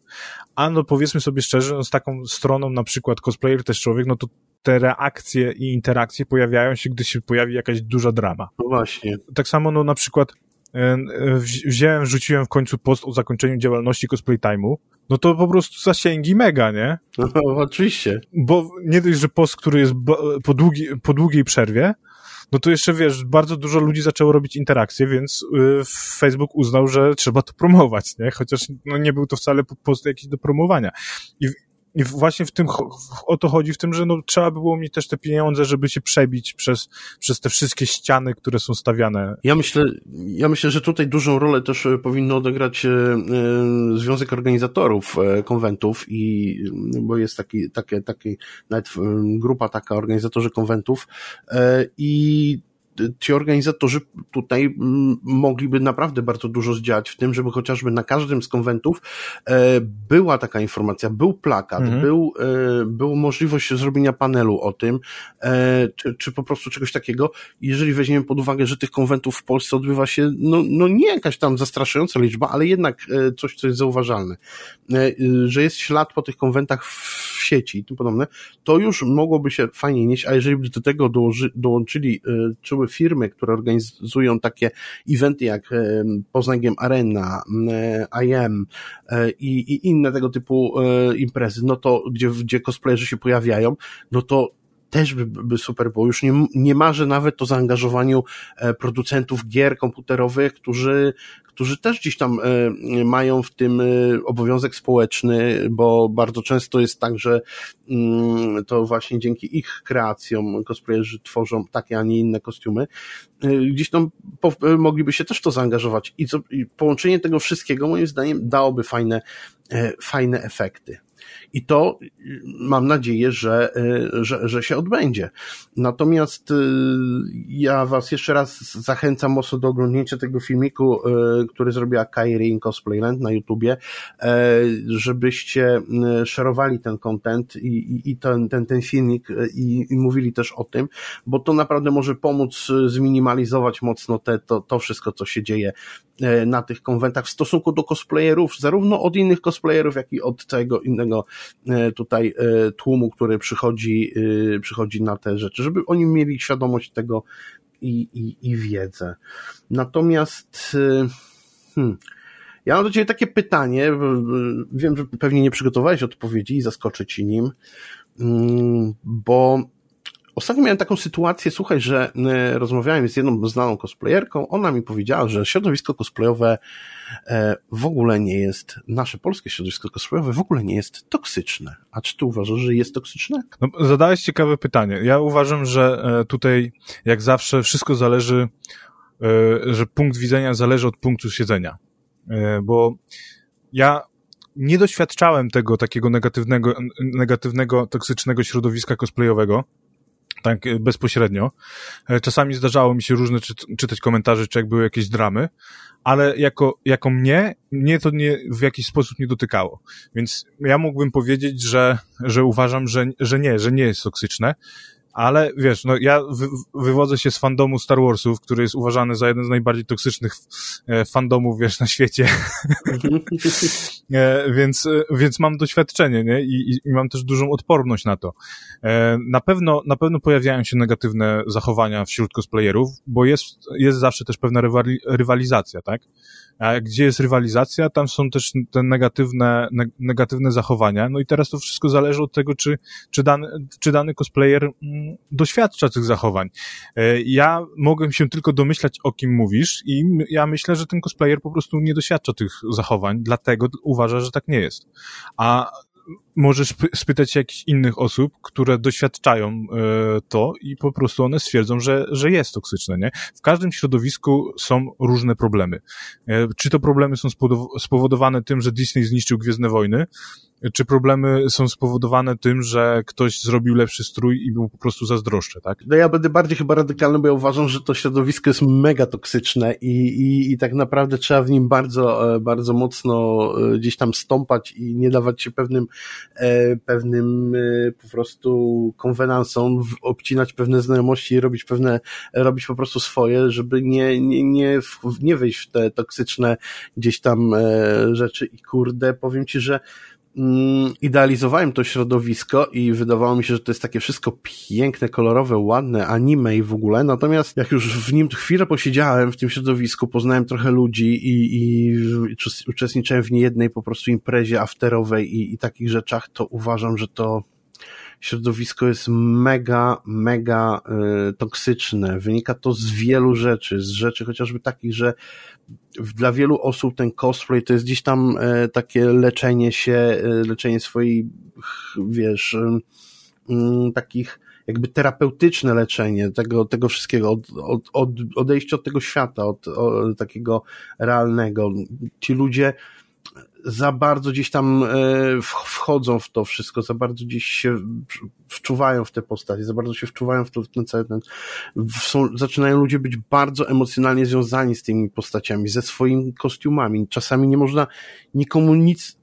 a no powiedzmy sobie szczerze, no z taką stroną na przykład cosplayer też człowiek, no to te reakcje i interakcje pojawiają się, gdy się pojawi jakaś duża drama. No właśnie. Tak samo, no na przykład e, e, wziąłem, rzuciłem w końcu post o zakończeniu działalności Cosplay Time'u, no to po prostu zasięgi mega, nie? No, oczywiście. Bo nie dość, że post, który jest po, długi, po długiej przerwie, no to jeszcze wiesz, bardzo dużo ludzi zaczęło robić interakcje, więc y, Facebook uznał, że trzeba to promować, nie? Chociaż no, nie był to wcale post jakiś do promowania. I i właśnie w tym o to chodzi, w tym, że no, trzeba było mieć też te pieniądze, żeby się przebić przez, przez te wszystkie ściany, które są stawiane. Ja myślę, ja myślę, że tutaj dużą rolę też e, powinno odegrać e, e, Związek Organizatorów Konwentów i, bo jest taki, takie, taki, nawet grupa taka, organizatorzy konwentów i ci organizatorzy tutaj mm, mogliby naprawdę bardzo dużo zdziałać w tym, żeby chociażby na każdym z konwentów e, była taka informacja, był plakat, mhm. był, e, był możliwość zrobienia panelu o tym, e, czy, czy po prostu czegoś takiego. Jeżeli weźmiemy pod uwagę, że tych konwentów w Polsce odbywa się, no, no nie jakaś tam zastraszająca liczba, ale jednak coś, co jest zauważalne, że jest ślad po tych konwentach w sieci i tym podobne, to już mogłoby się fajnie nieść, a jeżeli by do tego dołoży, dołączyli czuły firmy, które organizują takie eventy jak e, Poznań Arena, e, IM e, i, i inne tego typu imprezy, no to gdzie, gdzie cosplayerzy się pojawiają, no to też by, by super było. Już nie, nie marzę nawet o zaangażowaniu producentów gier komputerowych, którzy, którzy też gdzieś tam e, mają w tym e, obowiązek społeczny, bo bardzo często jest tak, że mm, to właśnie dzięki ich kreacjom cosplayerzy tworzą takie, a nie inne kostiumy. E, gdzieś tam mogliby się też to zaangażować i, co, i połączenie tego wszystkiego moim zdaniem dałoby fajne, fajne efekty. I to mam nadzieję, że, y, że, że się odbędzie. Natomiast y, ja Was jeszcze raz zachęcam mocno do oglądnięcia tego filmiku, y, który zrobiła Kairi in Cosplayland na YouTubie, żebyście szerowali ten content i, i, i ten, ten, ten filmik i, i mówili też o tym, bo to naprawdę może pomóc zminimalizować mocno te, to, to wszystko, co się dzieje na tych konwentach w stosunku do cosplayerów, zarówno od innych cosplayerów, jak i od całego innego tutaj e, tłumu, który przychodzi, e, przychodzi na te rzeczy, żeby oni mieli świadomość tego i, i, i wiedzę. Natomiast hmm, ja mam do Ciebie takie pytanie, wiem, że pewnie nie przygotowałeś odpowiedzi i zaskoczę Ci nim, mm, bo Ostatnio miałem taką sytuację, słuchaj, że e, rozmawiałem z jedną znaną cosplayerką, ona mi powiedziała, że środowisko cosplayowe e, w ogóle nie jest, nasze polskie środowisko cosplayowe w ogóle nie jest toksyczne. A czy ty uważasz, że jest toksyczne? No, zadałeś ciekawe pytanie. Ja uważam, że e, tutaj jak zawsze wszystko zależy, że punkt widzenia zależy od punktu siedzenia. Bo ja nie doświadczałem tego takiego negatywnego, negatywnego, toksycznego środowiska cosplayowego tak e, bezpośrednio. E, czasami zdarzało mi się różne czy, czytać komentarze, czy jak były jakieś dramy, ale jako, jako mnie, mnie to nie, w jakiś sposób nie dotykało. Więc ja mógłbym powiedzieć, że, że uważam, że, że nie, że nie jest toksyczne. Ale wiesz, no ja wy, wywodzę się z fandomu Star Warsów, który jest uważany za jeden z najbardziej toksycznych e, fandomów, wiesz, na świecie. e, więc, e, więc mam doświadczenie, nie? I, I, mam też dużą odporność na to. E, na pewno, na pewno pojawiają się negatywne zachowania wśród cosplayerów, bo jest, jest zawsze też pewna rywali, rywalizacja, tak? A gdzie jest rywalizacja, tam są też te negatywne, ne, negatywne zachowania. No i teraz to wszystko zależy od tego, czy, czy, dany, czy dany cosplayer mm, doświadcza tych zachowań. E, ja mogę się tylko domyślać, o kim mówisz i ja myślę, że ten cosplayer po prostu nie doświadcza tych zachowań, dlatego uważa, że tak nie jest. A możesz spytać jakichś innych osób, które doświadczają e, to i po prostu one stwierdzą, że, że jest toksyczne, nie? W każdym środowisku są różne problemy. E, czy to problemy są spowodowane tym, że Disney zniszczył Gwiezdne Wojny, czy problemy są spowodowane tym, że ktoś zrobił lepszy strój i był po prostu zazdroszczy, tak? No ja będę bardziej chyba radykalny, bo ja uważam, że to środowisko jest mega toksyczne i, i, i tak naprawdę trzeba w nim bardzo, e, bardzo mocno e, gdzieś tam stąpać i nie dawać się pewnym, e, pewnym po prostu konwenansom, obcinać pewne znajomości i robić pewne, robić po prostu swoje, żeby nie, nie, nie, nie wejść w te toksyczne gdzieś tam rzeczy i kurde, powiem ci, że idealizowałem to środowisko i wydawało mi się, że to jest takie wszystko piękne, kolorowe, ładne, anime i w ogóle, natomiast jak już w nim chwilę posiedziałem w tym środowisku, poznałem trochę ludzi i, i uczestniczyłem w niejednej po prostu imprezie afterowej i, i takich rzeczach, to uważam, że to środowisko jest mega, mega y, toksyczne. Wynika to z wielu rzeczy, z rzeczy chociażby takich, że dla wielu osób ten cosplay to jest gdzieś tam y, takie leczenie się, y, leczenie swojej, wiesz, takich jakby terapeutyczne leczenie tego, tego wszystkiego, od, od, od, odejście od tego świata, od, od takiego realnego. Ci ludzie za bardzo gdzieś tam e, wchodzą w to wszystko, za bardzo gdzieś się wczuwają w te postacie, za bardzo się wczuwają w, to, w ten cały ten, są, zaczynają ludzie być bardzo emocjonalnie związani z tymi postaciami, ze swoimi kostiumami. Czasami nie można nikomu nic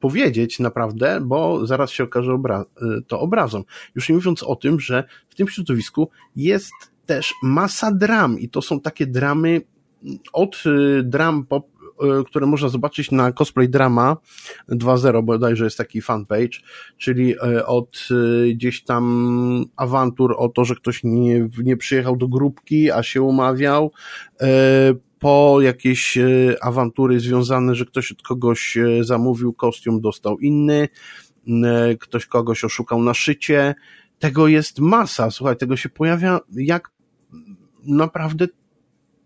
powiedzieć naprawdę, bo zaraz się okaże obra e, to obrazą. Już nie mówiąc o tym, że w tym środowisku jest też masa dram i to są takie dramy od e, dram pop które można zobaczyć na Cosplay Drama 2.0, bodajże jest taki fanpage, czyli e, od e, gdzieś tam awantur o to, że ktoś nie, nie przyjechał do grupki, a się umawiał, po jakieś awantury związane, że ktoś od kogoś zamówił kostium, dostał inny, ktoś kogoś oszukał na szycie. Tego jest masa, słuchaj, tego się pojawia jak naprawdę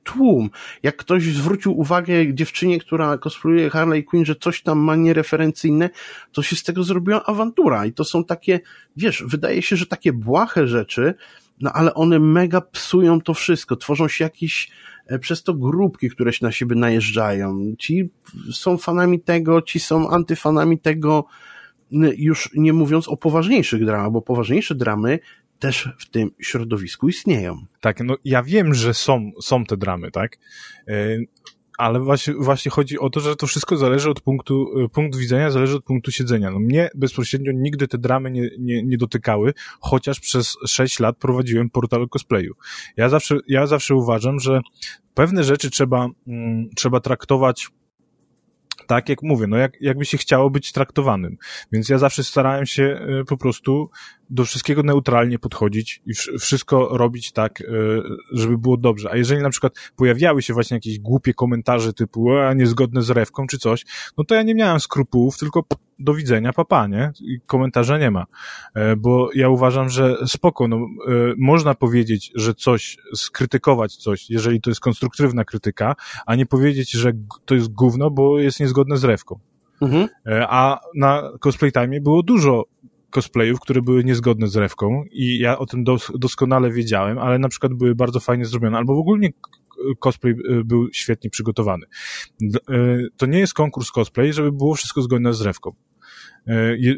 tłum. Jak ktoś zwrócił uwagę dziewczynie, która cosplayuje Harley Quinn, że coś tam ma niereferencyjne, to się z tego zrobiła awantura. I to są takie, wiesz, wydaje się, że takie błahe rzeczy, no ale one mega psują to wszystko. Tworzą się jakieś e, przez to grupki, które się na siebie najeżdżają. Ci są fanami tego, ci są antyfanami tego, już nie mówiąc o poważniejszych dramach, bo poważniejsze dramy też w tym środowisku istnieją. Tak, no ja wiem, że są, są te dramy, tak? E, ale właśnie, właśnie chodzi o to, że to wszystko zależy od punktu, e, punkt widzenia, zależy od punktu siedzenia. No mnie bezpośrednio nigdy te dramy nie, nie, nie dotykały, chociaż przez 6 lat prowadziłem portal cosplayu. Ja zawsze, ja zawsze uważam, że pewne rzeczy trzeba, mm, trzeba traktować tak jak mówię, no jak, jakby się chciało być traktowanym. Więc ja zawsze starałem się e, po prostu do wszystkiego neutralnie podchodzić i wszystko robić tak, e, żeby było dobrze. A jeżeli na przykład pojawiały się właśnie jakieś głupie komentarze typu a niezgodne z rewką czy coś, no to ja nie miałem skrupułów, tylko do widzenia, papa, nie? I komentarza nie ma. E, bo ja uważam, że spoko, no, można powiedzieć, że coś, skrytykować coś, jeżeli to jest konstruktywna krytyka, a nie powiedzieć, że to jest gówno, bo jest niezgodne z rewką. Mhm. E, a na Cosplay Time było dużo cosplayów, które były niezgodne z rewką i ja o tym dos doskonale wiedziałem, ale na przykład były bardzo fajnie zrobione, albo w ogóle cosplay e, był świetnie przygotowany. E, to nie jest konkurs cosplay, żeby było wszystko zgodne z rewką.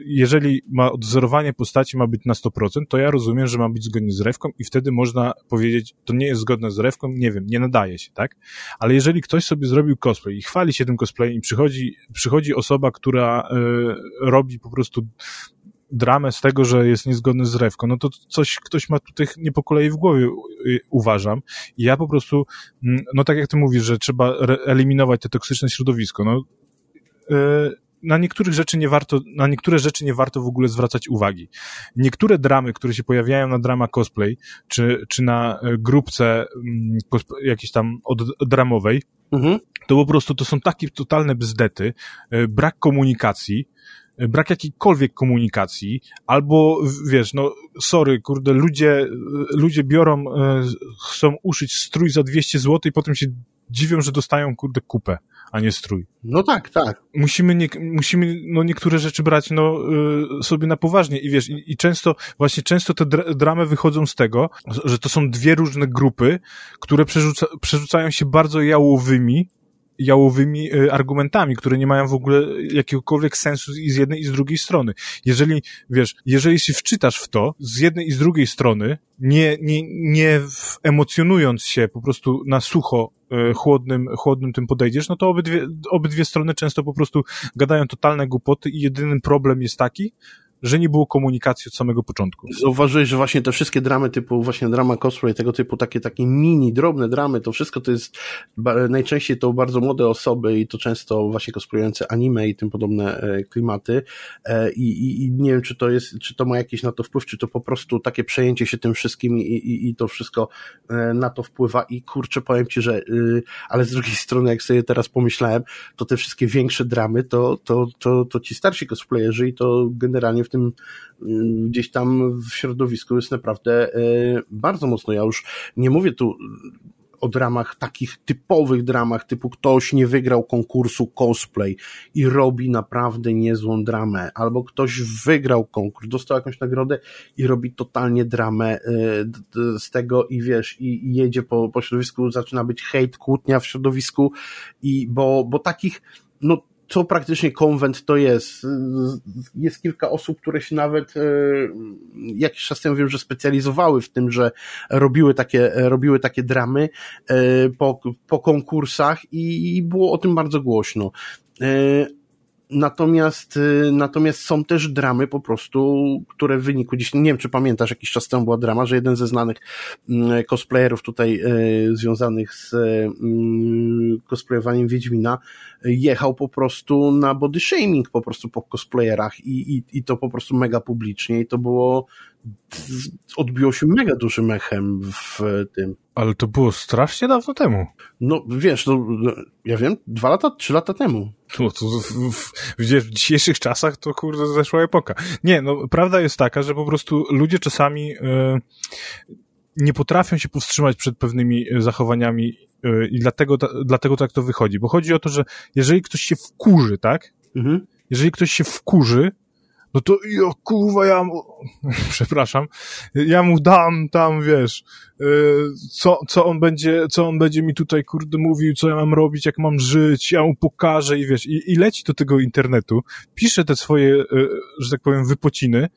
Jeżeli ma odwzorowanie postaci ma być na 100%, to ja rozumiem, że ma być zgodnie z rewką i wtedy można powiedzieć, to nie jest zgodne z rewką, nie wiem, nie nadaje się, tak? Ale jeżeli ktoś sobie zrobił cosplay i chwali się tym cosplayem i przychodzi, przychodzi osoba, która y, robi po prostu dramę z tego, że jest niezgodny z rewką, no to coś ktoś ma tutaj nie po kolei w głowie, y, uważam. I ja po prostu, mm, no tak jak ty mówisz, że trzeba eliminować te toksyczne środowisko, no yy, na niektórych rzeczy nie warto, na niektóre rzeczy nie warto w ogóle zwracać uwagi. Niektóre dramy, które się pojawiają na drama cosplay, czy, czy na e, grupce mm, jakiejś tam od, dramowej, mhm. to po prostu to są takie totalne bzdety, brak komunikacji, brak jakiejkolwiek komunikacji, albo wiesz, no sorry, kurde, ludzie, ludzie biorą, chcą uszyć strój za 200 zł i potem się dziwią, że dostają, kurde, kupę a nie strój. No tak, tak. Musimy, nie, musimy no niektóre rzeczy brać no, y, sobie na poważnie i wiesz, i, i często, właśnie często te dr dramy wychodzą z tego, że to są dwie różne grupy, które przerzuca, przerzucają się bardzo jałowymi, jałowymi y, argumentami, które nie mają w ogóle jakiegokolwiek sensu i z jednej i z drugiej strony. Jeżeli, wiesz, jeżeli się wczytasz w to z jednej i z drugiej strony, nie, nie, nie emocjonując się po prostu na sucho E, chłodnym, chłodnym tym podejdziesz, no to obydwie, obydwie strony często po prostu gadają totalne głupoty i jedyny problem jest taki, że nie było komunikacji od samego początku. Zauważyłeś, że właśnie te wszystkie dramy typu właśnie drama cosplay, tego typu takie, takie mini, drobne dramy, to wszystko to jest najczęściej to bardzo młode osoby i to często właśnie cosplayujące anime i tym podobne e, klimaty e, i, i, i nie wiem, czy to jest, czy to ma jakiś na to wpływ, czy to po prostu takie przejęcie się tym wszystkim i, i, i to wszystko e, na to wpływa i kurczę, powiem Ci, że y, ale z drugiej strony, jak sobie teraz pomyślałem, to te wszystkie większe dramy, to, to, to, to ci starsi cosplayerzy i to generalnie w tym y, gdzieś tam w środowisku jest naprawdę y, bardzo mocno. Ja już nie mówię tu o dramach, takich typowych dramach, typu ktoś nie wygrał konkursu cosplay i robi naprawdę niezłą dramę, albo ktoś wygrał konkurs, dostał jakąś nagrodę i robi totalnie dramę y, z tego i wiesz, i, jedzie po, po środowisku, zaczyna być hejt, kłótnia w środowisku i bo, bo takich, no co praktycznie konwent to jest. Jest kilka osób, które się nawet e, jakiś czas temu wiem, że specjalizowały w tym, że robiły takie, robiły takie dramy e, po, po konkursach i było o tym bardzo głośno. Natomiast, y, natomiast są też dramy po prostu, które w wyniku gdzieś, nie wiem czy pamiętasz, jakiś czas temu była drama, że jeden ze znanych mm, cosplayerów tutaj y, związanych z mm, cosplayowaniem Wiedźmina jechał po prostu na body shaming po prostu po cosplayerach i, i, i to po prostu mega publicznie i to było odbiło się mega dużym echem w tym. Ale to było strasznie dawno temu. No wiesz, no, ja wiem, dwa lata, trzy lata temu. No to w, w, w, dzisiejszych czasach to kurde zeszła epoka. Nie, no prawda jest taka, że po prostu ludzie czasami y, nie potrafią się powstrzymać przed pewnymi zachowaniami y, i dlatego, ta, dlatego tak to wychodzi. Bo chodzi o to, że jeżeli ktoś się wkurzy, tak? Mhm. Jeżeli ktoś się wkurzy, no to ja kurwa, ja mu, przepraszam, ja mu dam tam, wiesz, yy, co, co on będzie, co on będzie mi tutaj, kurde, mówił, co ja mam robić, jak mam żyć, ja mu pokażę i wiesz, i, i leci do tego internetu, pisze te swoje, yy, że tak powiem, wypociny,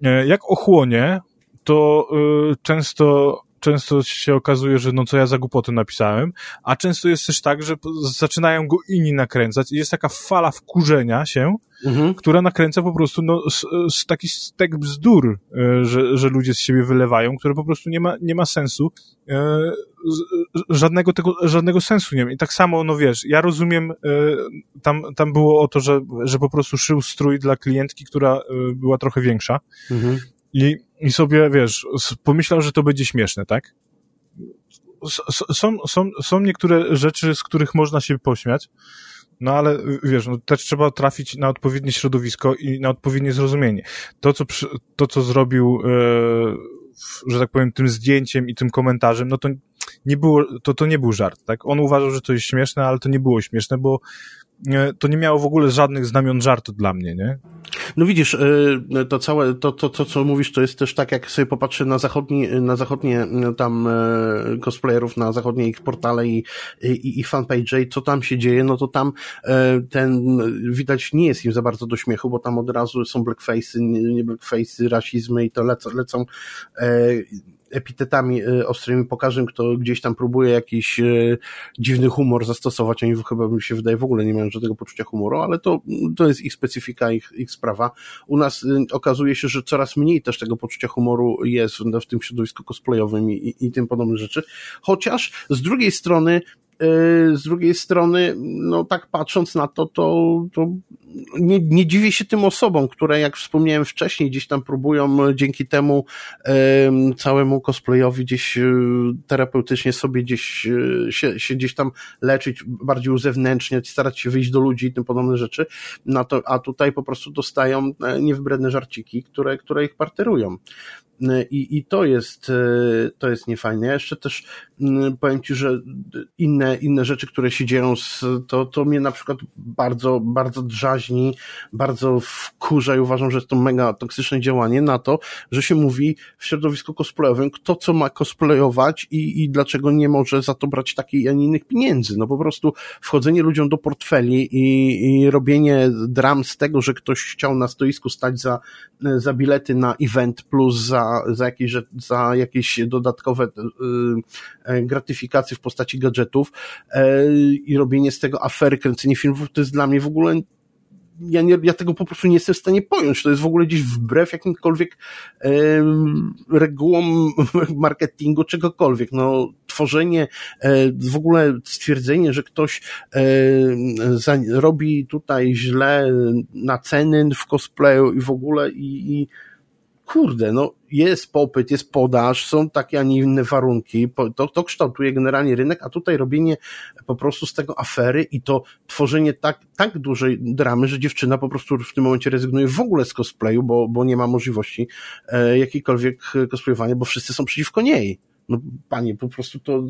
yy, jak ochłonie, to yy, często często się okazuje, że no co ja za głupoty napisałem, a często jest też tak, że zaczynają go inni nakręcać i jest taka fala wkurzenia się, mhm. która nakręca po prostu no, z, z taki stek bzdur, e, że, że ludzie z siebie wylewają, które po prostu nie ma, nie ma sensu, e, żadnego tego, żadnego sensu nie ma. I tak samo, no wiesz, ja rozumiem, e, tam, tam było o to, że, że po prostu szył strój dla klientki, która była trochę większa. Mhm. I, I sobie, wiesz, pomyślał, że to będzie śmieszne, tak? Są, są, są niektóre rzeczy, z których można się pośmiać, no ale wiesz, no, też trzeba trafić na odpowiednie środowisko i na odpowiednie zrozumienie. To, co, to, co zrobił, e, że tak powiem, tym zdjęciem i tym komentarzem, no to nie było, to, to nie był żart, tak? On uważał, że to jest śmieszne, ale to nie było śmieszne, bo to nie miało w ogóle żadnych znamion żartu dla mnie, nie? No widzisz, y, to całe, to, to, to co mówisz, to jest też tak, jak sobie popatrzę na zachodni, na zachodnie y, tam cosplayerów, na zachodnie ich portale i, i, i fanpage, i co tam się dzieje, no to tam ten, widać, nie jest im za bardzo do śmiechu, bo tam od razu są blackface'y, nie blackface'y, rasizmy i to lecą, lecą epitetami y, ostrymi po kto gdzieś tam próbuje jakiś y, dziwny humor zastosować. Oni chyba mi się wydaje w ogóle nie mają żadnego poczucia humoru, ale to, to jest ich specyfika, ich, ich sprawa. U nas y, okazuje się, że coraz mniej też tego poczucia humoru jest w, w tym środowisku cosplayowym i, i, i tym podobne rzeczy. Chociaż z drugiej strony z drugiej strony, no tak patrząc na to, to, to nie, nie dziwię się tym osobom, które jak wspomniałem wcześniej, gdzieś tam próbują dzięki temu całemu cosplayowi gdzieś y, terapeutycznie sobie gdzieś y, się, się gdzieś tam leczyć, bardziej uzewnętrzniać, starać się wyjść do ludzi i tym podobne rzeczy, na to, a tutaj po prostu dostają e, niewybredne żarciki, które, które ich parterują. I, i to jest, to jest niefajne. Ja jeszcze też mm, powiem Ci, że inne, inne rzeczy, które się dzieją, z, to, to mnie na przykład bardzo, bardzo drzaźni, bardzo wkurza i uważam, że jest to mega toksyczne działanie na to, że się mówi w środowisku cosplayowym, kto co ma cosplayować i, i dlaczego nie może za to brać takich, a nie innych pieniędzy. No po prostu wchodzenie ludziom do portfeli i, i robienie dram z tego, że ktoś chciał na stoisku stać za, za bilety na event plus za za, jakieś, za jakieś dodatkowe y, y, gratyfikacje w postaci gadżetów e, i robienie z tego afery, kręcenie filmów, to jest dla mnie w ogóle ja, nie, ja tego po prostu nie jestem w stanie pojąć. To jest w ogóle gdzieś wbrew jakimkolwiek e, regułom marketingu, czegokolwiek. No, tworzenie, e, w ogóle stwierdzenie, że ktoś e, za, robi tutaj źle na ceny w cosplayu i w ogóle i, i kurde, no jest popyt, jest podaż, są takie, a nie inne warunki, to, to kształtuje generalnie rynek, a tutaj robienie po prostu z tego afery i to tworzenie tak, tak dużej dramy, że dziewczyna po prostu w tym momencie rezygnuje w ogóle z cosplayu, bo, bo nie ma możliwości e, jakiejkolwiek cosplayowania, bo wszyscy są przeciwko niej. No, panie, po prostu to,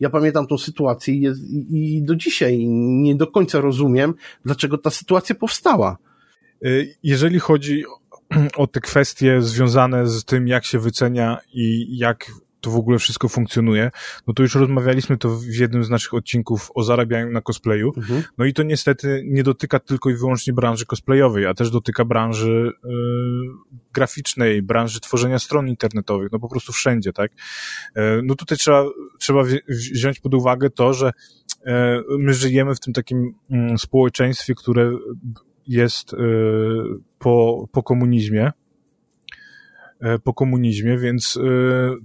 ja pamiętam tą sytuację i, i, i do dzisiaj nie do końca rozumiem, dlaczego ta sytuacja powstała. E, jeżeli chodzi o te kwestie związane z tym, jak się wycenia i jak to w ogóle wszystko funkcjonuje, no to już rozmawialiśmy to w jednym z naszych odcinków o zarabianiu na cosplayu. Mhm. No i to niestety nie dotyka tylko i wyłącznie branży cosplayowej, a też dotyka branży yy, graficznej, branży tworzenia stron internetowych, no po prostu wszędzie, tak? Yy, no tutaj trzeba, trzeba wziąć pod uwagę to, że yy, my żyjemy w tym takim mm, społeczeństwie, które jest po, po komunizmie, e, po komunizmie, więc y,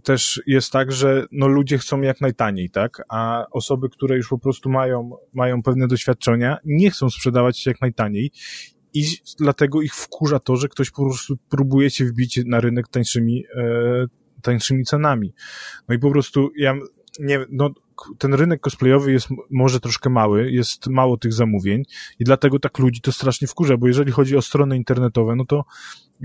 też jest tak, że no, ludzie chcą jak najtaniej, tak? A osoby, które już po prostu mają, mają pewne doświadczenia, nie chcą sprzedawać się jak najtaniej i dlatego ich wkurza to, że ktoś po prostu próbuje się wbić na rynek tańszymi, y, tańszymi cenami. No i po prostu ja nie, no, ten rynek cosplayowy jest może troszkę mały, jest mało tych zamówień i dlatego tak ludzi to strasznie wkurza, bo jeżeli chodzi o strony internetowe, no to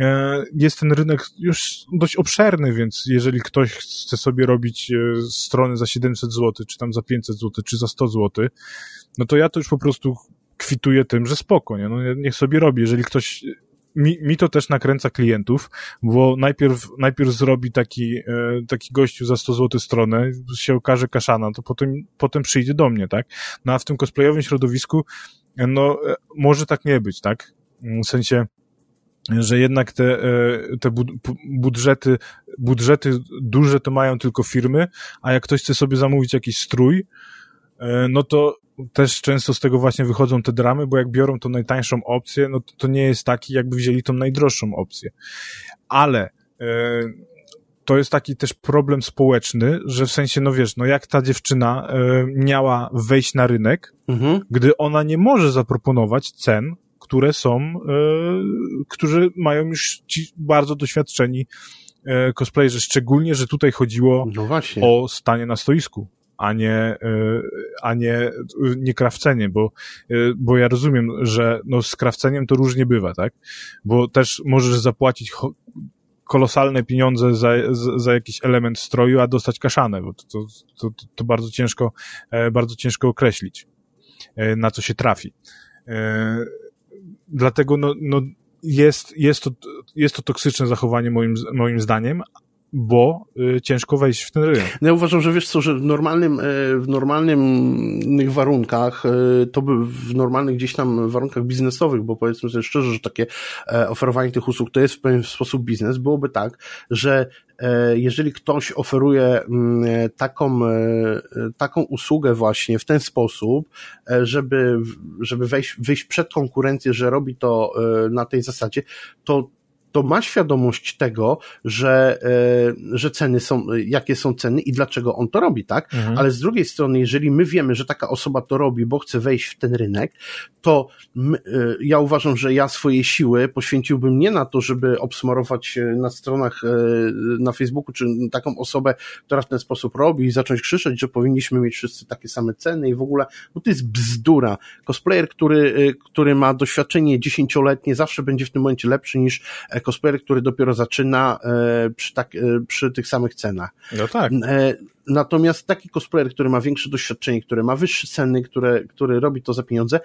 e, jest ten rynek już dość obszerny, więc jeżeli ktoś chce sobie robić e, strony za 700 zł, czy tam za 500 zł, czy za 100 zł, no to ja to już po prostu kwituję tym, że spoko, nie? No niech sobie robi. Jeżeli ktoś mi, mi to też nakręca klientów, bo najpierw, najpierw zrobi taki, e, taki gościu za 100 zł stronę, się okaże kaszana, to potem, potem przyjdzie do mnie, tak? No a w tym cosplayowym środowisku, e, no, e, może tak nie być, tak? W sensie, że jednak te, te budżety, budżety duże to mają tylko firmy, a jak ktoś chce sobie zamówić jakiś strój, no to też często z tego właśnie wychodzą te dramy, bo jak biorą tą najtańszą opcję, no to, to nie jest taki, jakby wzięli tą najdroższą opcję. Ale e, to jest taki też problem społeczny, że w sensie, no wiesz, no jak ta dziewczyna e, miała wejść na rynek, mhm. gdy ona nie może zaproponować cen, które są, e, którzy mają już ci bardzo doświadczeni e, cosplayerzy, szczególnie, że tutaj chodziło no o stanie na stoisku a nie, e, a nie, nie krawcenie, bo, e, bo ja rozumiem, że no z krawceniem to różnie bywa, tak? Bo też możesz zapłacić kolosalne pieniądze za, za jakiś element stroju, a dostać kaszanę, bo to, to, to, to bardzo ciężko, e, bardzo ciężko określić, na co się trafi. Dlatego no, no jest, jest, to, jest to toksyczne zachowanie moim, moim zdaniem, bo y, ciężko wejść w ten rynek. No ja uważam, że wiesz co, że w normalnym, e, w normalnych warunkach, e, to by w normalnych gdzieś tam warunkach biznesowych, bo powiedzmy sobie szczerze, że takie e, oferowanie tych usług to jest w pewien sposób biznes, byłoby tak, że jeżeli ktoś oferuje mm, taką, taką usługę właśnie w ten sposób, żeby, żeby wejść, wyjść przed konkurencję, że robi to na tej zasadzie, to to ma świadomość tego, że, e, że ceny są, jakie są ceny i dlaczego on to robi, tak? Mhm. Ale z drugiej strony, jeżeli my wiemy, że taka osoba to robi, bo chce wejść w ten rynek, to my, e, ja uważam, że ja swoje siły poświęciłbym nie na to, żeby obsmarować na stronach e, na Facebooku, czy taką osobę, która w ten sposób robi i zacząć krzyczeć, że powinniśmy mieć wszyscy takie same ceny i w ogóle, bo to jest bzdura. Cosplayer, który, który ma doświadczenie dziesięcioletnie, zawsze będzie w tym momencie lepszy niż cosplayer, który dopiero zaczyna e, przy, tak, e, przy tych samych cenach. No tak. E, natomiast taki cosplayer, który ma większe doświadczenie, który ma wyższe ceny, który, który robi to za pieniądze,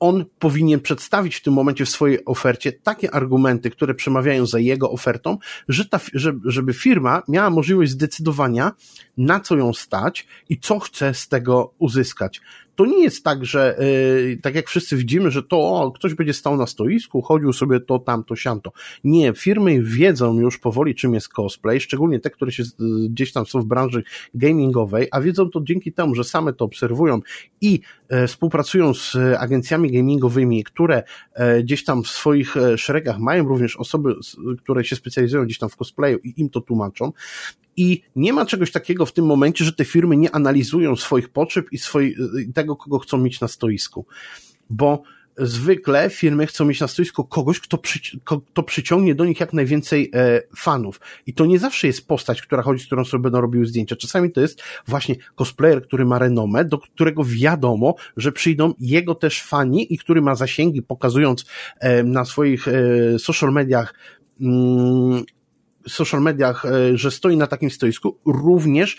on powinien przedstawić w tym momencie w swojej ofercie takie argumenty, które przemawiają za jego ofertą, że ta, żeby firma miała możliwość zdecydowania, na co ją stać i co chce z tego uzyskać to nie jest tak, że yy, tak jak wszyscy widzimy, że to o, ktoś będzie stał na stoisku, chodził sobie to, tamto, siamto. Nie, firmy wiedzą już powoli, czym jest cosplay, szczególnie te, które się gdzieś tam są w branży gamingowej, a wiedzą to dzięki temu, że same to obserwują i e, współpracują z agencjami gamingowymi, które e, gdzieś tam w swoich e, szeregach mają również osoby, które się specjalizują gdzieś tam w cosplayu i im to tłumaczą. I nie ma czegoś takiego w tym momencie, że te firmy nie analizują swoich potrzeb i swoi, tego, kogo chcą mieć na stoisku. Bo zwykle firmy chcą mieć na stoisku kogoś, kto, przy, kto przyciągnie do nich jak najwięcej e, fanów. I to nie zawsze jest postać, która chodzi, z którą sobie będą robiły zdjęcia. Czasami to jest właśnie cosplayer, który ma renomę, do którego wiadomo, że przyjdą jego też fani i który ma zasięgi, pokazując e, na swoich e, social mediach mm, social mediach, e, że stoi na takim stoisku, również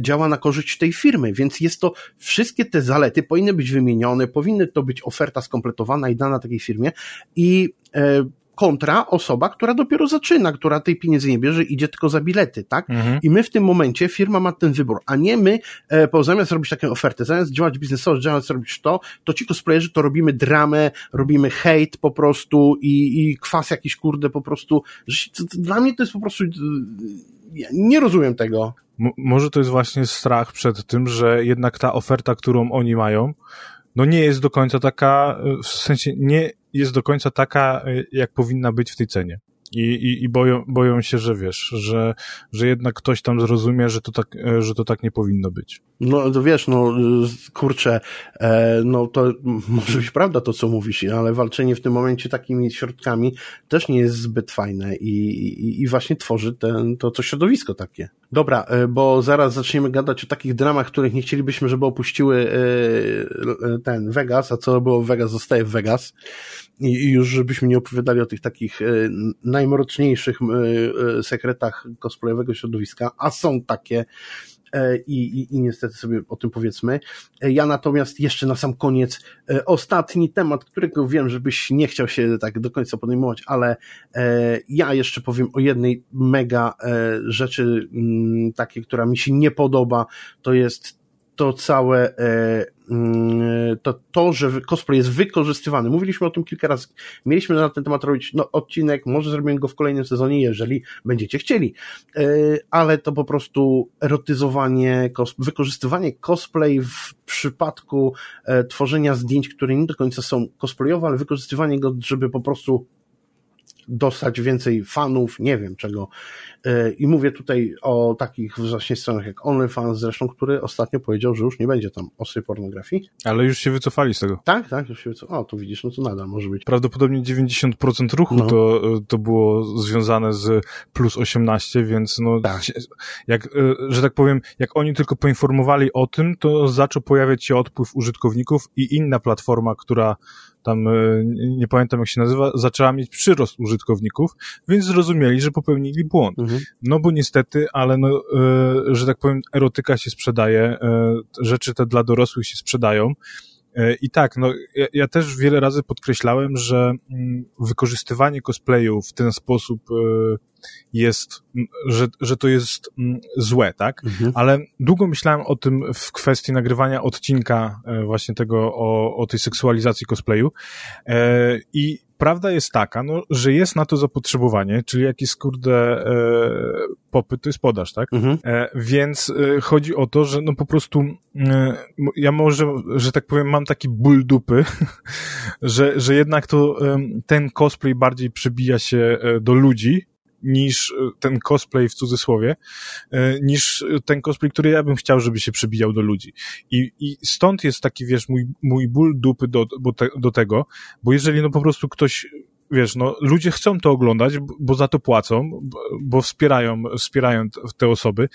działa na korzyść tej firmy, więc jest to, wszystkie te zalety powinny być wymienione, powinny to być oferta skompletowana i dana takiej firmie i e, kontra osoba, która dopiero zaczyna, która tej pieniędzy nie bierze, idzie tylko za bilety, tak? Mhm. I my w tym momencie, firma ma ten wybór, a nie my, e, bo zamiast robić taką ofertę, zamiast działać biznesowo, zamiast robić to, to ci cosplayerzy to robimy dramę, robimy hejt po prostu i, i kwas jakiś kurde po prostu, że, to, to, dla mnie to jest po prostu, ja nie rozumiem tego. M może to jest właśnie strach przed tym, że jednak ta oferta, którą oni mają, no nie jest do końca taka, w sensie nie jest do końca taka, jak powinna być w tej cenie. I, i, i boją, boją się, że wiesz, że, że jednak ktoś tam zrozumie, że to tak, że to tak nie powinno być. No to wiesz, no kurczę, e, no to może być prawda to, co mówisz, ale walczenie w tym momencie takimi środkami też nie jest zbyt fajne i, i, i właśnie tworzy ten, to, to środowisko takie. Dobra, e, bo zaraz zaczniemy gadać o takich dramach, których nie chcielibyśmy, żeby opuściły e, ten Vegas, a co było w Vegas, zostaje w Vegas i już żebyśmy nie opowiadali o tych takich e, najmroczniejszych e, e, sekretach cosplayowego środowiska, a są takie i, i, i niestety sobie o tym powiedzmy. Ja natomiast jeszcze na sam koniec ostatni temat, którego wiem, żebyś nie chciał się tak do końca podejmować, ale ja jeszcze powiem o jednej mega rzeczy takiej, która mi się nie podoba, to jest to całe Mm, to, to, że cosplay jest wykorzystywany. Mówiliśmy o tym kilka razy. Mieliśmy na ten temat robić no, odcinek, może zrobimy go w kolejnym sezonie, jeżeli będziecie chcieli. E, ale to po prostu erotyzowanie, wykorzystywanie cosplay w przypadku e, tworzenia zdjęć, które nie do końca są cosplayowe, ale wykorzystywanie go, żeby po prostu dostać więcej fanów, nie wiem czego. E, I mówię tutaj o takich właśnie stronach jak OnlyFans zresztą, który ostatnio powiedział, że już nie będzie tam ostrej pornografii. Ale już się wycofali z tego. Tak, tak, już się wycofali. O, tu widzisz, no to nadal może być. Prawdopodobnie 90% ruchu no. to, to było związane z plus 18, więc no, tak. jak, e, że tak powiem, jak oni tylko poinformowali o tym, to zaczął pojawiać się odpływ użytkowników i inna platforma, która tam e, nie pamiętam jak się nazywa, zaczęła mieć przyrost użytkowników, więc zrozumieli, że popełnili błąd. Mhm. No bo niestety, ale no, e, że tak powiem, erotyka się sprzedaje, e, rzeczy te dla dorosłych się sprzedają, I tak, no ja, ja też wiele razy podkreślałem, że mm, wykorzystywanie cosplayu w ten sposób jest, że, że to jest złe, tak? Mhm. Ale długo myślałem o tym w kwestii nagrywania odcinka właśnie tego o, o tej seksualizacji cosplayu i prawda jest taka, no, że jest na to zapotrzebowanie, czyli jakiś kurde e, popyt, to jest podaż, tak? Mhm. E, więc e, chodzi o to, że no po prostu ja może, że tak powiem, mam taki ból dupy, że, że jednak to ten cosplay bardziej przebija się e, do ludzi, niż e, ten cosplay w cudzysłowie, e, niż ten cosplay, który ja bym chciał, żeby się przebijał do ludzi. I, i stąd jest taki, wiesz, mój, mój ból dupy do, te, do tego, bo jeżeli no po prostu ktoś wiesz, no, ludzie chcą to oglądać, bo za to płacą, bo wspierają, wspierają te osoby.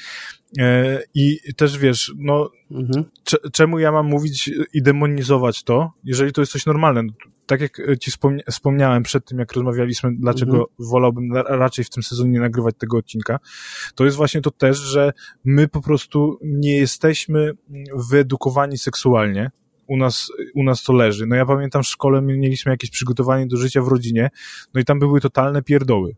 E, I też wiesz, no, mhm. czemu ja mam mówić i demonizować to, jeżeli to jest coś normalne? No, tak jak ci wspomniałem przed tym, jak rozmawialiśmy, dlaczego mhm. wolałbym raczej w tym sezonie nie nagrywać tego odcinka, to jest właśnie to też, że my po prostu nie jesteśmy wyedukowani seksualnie, u nas, u nas to leży. No ja pamiętam w szkole mieliśmy jakieś przygotowanie do życia w rodzinie, no i tam były totalne pierdoły.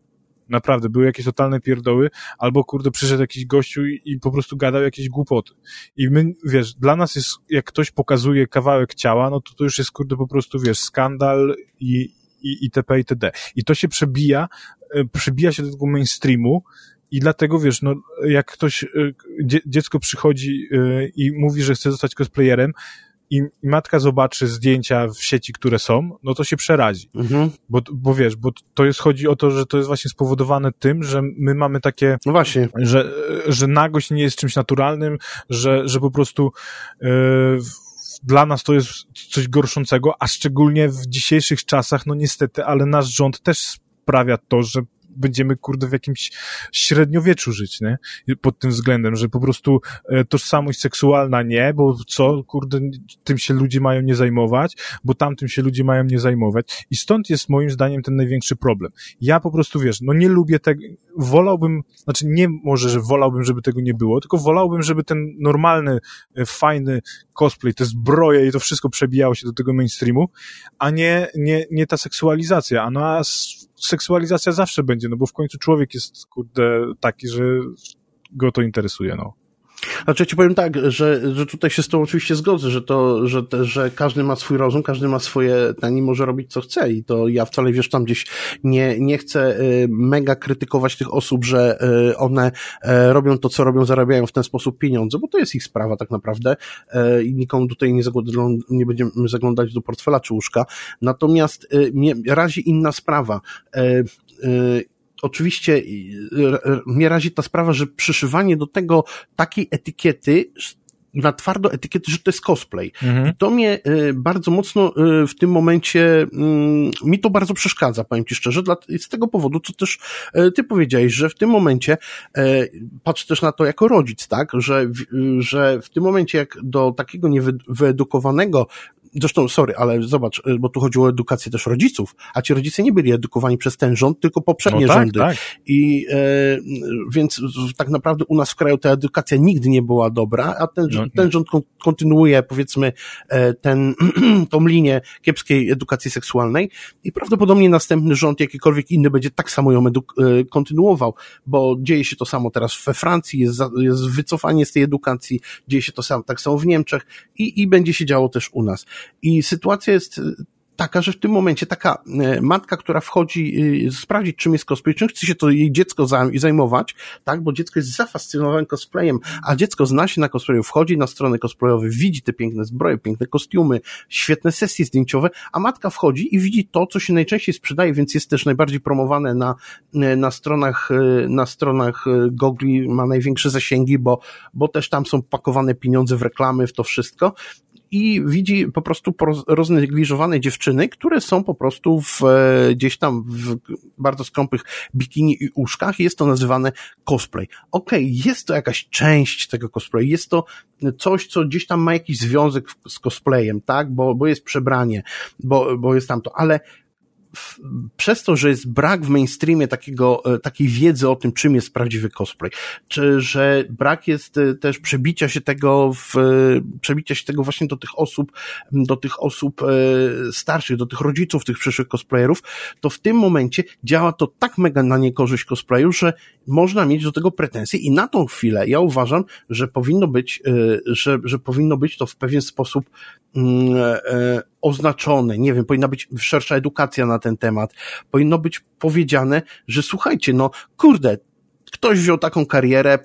Naprawdę, były jakieś totalne pierdoły, albo kurde, przyszedł jakiś gościu i, i, po prostu gadał jakieś głupoty. I my, wiesz, dla nas jest, jak ktoś pokazuje kawałek ciała, no to to już jest kurde po prostu, wiesz, skandal i, i itp. itd. I to się przebija, e, przebija się do tego mainstreamu, i dlatego, wiesz, no, jak ktoś, e, dziecko przychodzi e, i mówi, że chce zostać cosplayerem, i, i matka zobaczy zdjęcia w sieci, które są, no to się przerazi. Mhm. Bo, bo wiesz, bo to jest, chodzi o to, że to jest właśnie spowodowane tym, że my mamy takie, no właśnie, że, że nagość nie jest czymś naturalnym, że, że po prostu yy, dla nas to jest coś gorszącego, a szczególnie w dzisiejszych czasach, no niestety, ale nasz rząd też sprawia to, że będziemy, kurde, w jakimś średniowieczu żyć, nie? Pod tym względem, że po prostu e, tożsamość seksualna nie, bo co, kurde, tym się ludzie mają nie zajmować, bo tamtym się ludzie mają nie zajmować. I stąd jest moim zdaniem ten największy problem. Ja po prostu, wiesz, no nie lubię tego, wolałbym, znaczy nie może, że wolałbym, żeby tego nie było, tylko wolałbym, żeby ten normalny, e, fajny cosplay, te zbroje i to wszystko przebijało się do tego mainstreamu, a nie, nie, nie ta seksualizacja. A no a seksualizacja zawsze będzie, no bo w końcu człowiek jest, kurde, taki, że go to interesuje, no. Znaczy ja ci powiem tak, że, że tutaj się z tą oczywiście zgodzę, że to, że, że każdy ma swój rozum, każdy ma swoje, ten i może robić co chce i to ja wcale wiesz tam gdzieś nie, nie chcę y, mega krytykować tych osób, że y, one y, robią to, co robią, zarabiają w ten sposób pieniądze, bo to jest ich sprawa tak naprawdę i nikomu tutaj nie, nie będziemy zaglądać do portfela czy łóżka. Natomiast mnie razi inna sprawa oczywiście mnie razi ta sprawa, że przyszywanie do tego takiej etykiety na twardo etykiety, że to jest cosplay. Mhm. I to mnie y, bardzo mocno y, w tym momencie, mm, mi to bardzo przeszkadza, powiem Ci szczerze, z tego powodu, co też y, Ty powiedziałeś, że w tym momencie, patrz też na to jako rodzic, tak, że, że w tym momencie, jak do takiego niewyedukowanego Zresztą, sorry, ale zobacz, y, bo tu chodziło o edukację też rodziców, a ci rodzice nie byli edukowani przez ten rząd, tylko poprzednie no tak, rządy. Tak. I e, więc tak naprawdę u nas w kraju ta edukacja nigdy nie była dobra, a ten, no, ten rząd kontynuuje, powiedzmy, e, ten, tą linię kiepskiej edukacji seksualnej i prawdopodobnie następny rząd, jakikolwiek inny, będzie tak samo ją e, kontynuował, bo dzieje się to samo teraz we Francji, jest, za, jest wycofanie z tej edukacji, dzieje się to samo, tak samo w Niemczech i, i będzie się działo też u nas. I sytuacja jest taka, że w tym momencie taka e, matka, która wchodzi e, sprawdzić, czym jest cosplay, czym chce się to jej dziecko zajmować, tak, bo dziecko jest zafascynowane cosplayem, a dziecko zna się na cosplayu, wchodzi na strony cosplayowe, widzi te piękne zbroje, piękne kostiumy, świetne sesje zdjęciowe, a matka wchodzi i widzi to, co się najczęściej sprzedaje, więc jest też najbardziej promowane na, e, na stronach, na stronach Gogli, ma największe zasięgi, bo, bo też tam są pakowane pieniądze w reklamy, w to wszystko i widzi po prostu roznegliżowane dziewczyny, które są po prostu w, e, gdzieś tam w bardzo skąpych bikini i uszkach. Jest to nazywane cosplay. Okej, okay, jest to jakaś część tego cosplay, jest to coś, co gdzieś tam ma jakiś związek z cosplayem, tak, bo, bo jest przebranie, bo, bo jest tam to, ale przez to, że jest brak w mainstreamie takiego, e, takiej wiedzy o tym, czym jest prawdziwy cosplay, czy że brak jest e, też przebicia się tego w, przebicia się tego właśnie do tych osób, do tych osób starszych, do tych rodziców tych przyszłych cosplayerów, to w tym momencie działa to tak mega na niekorzyść cosplayu, że można mieć do tego pretensje. I na tą chwilę ja uważam, że powinno być, że, że powinno być to w pewien sposób mm, oznaczone, nie wiem, powinna być szersza edukacja na ten temat, powinno być powiedziane, że słuchajcie, no kurde, ktoś wziął taką karierę,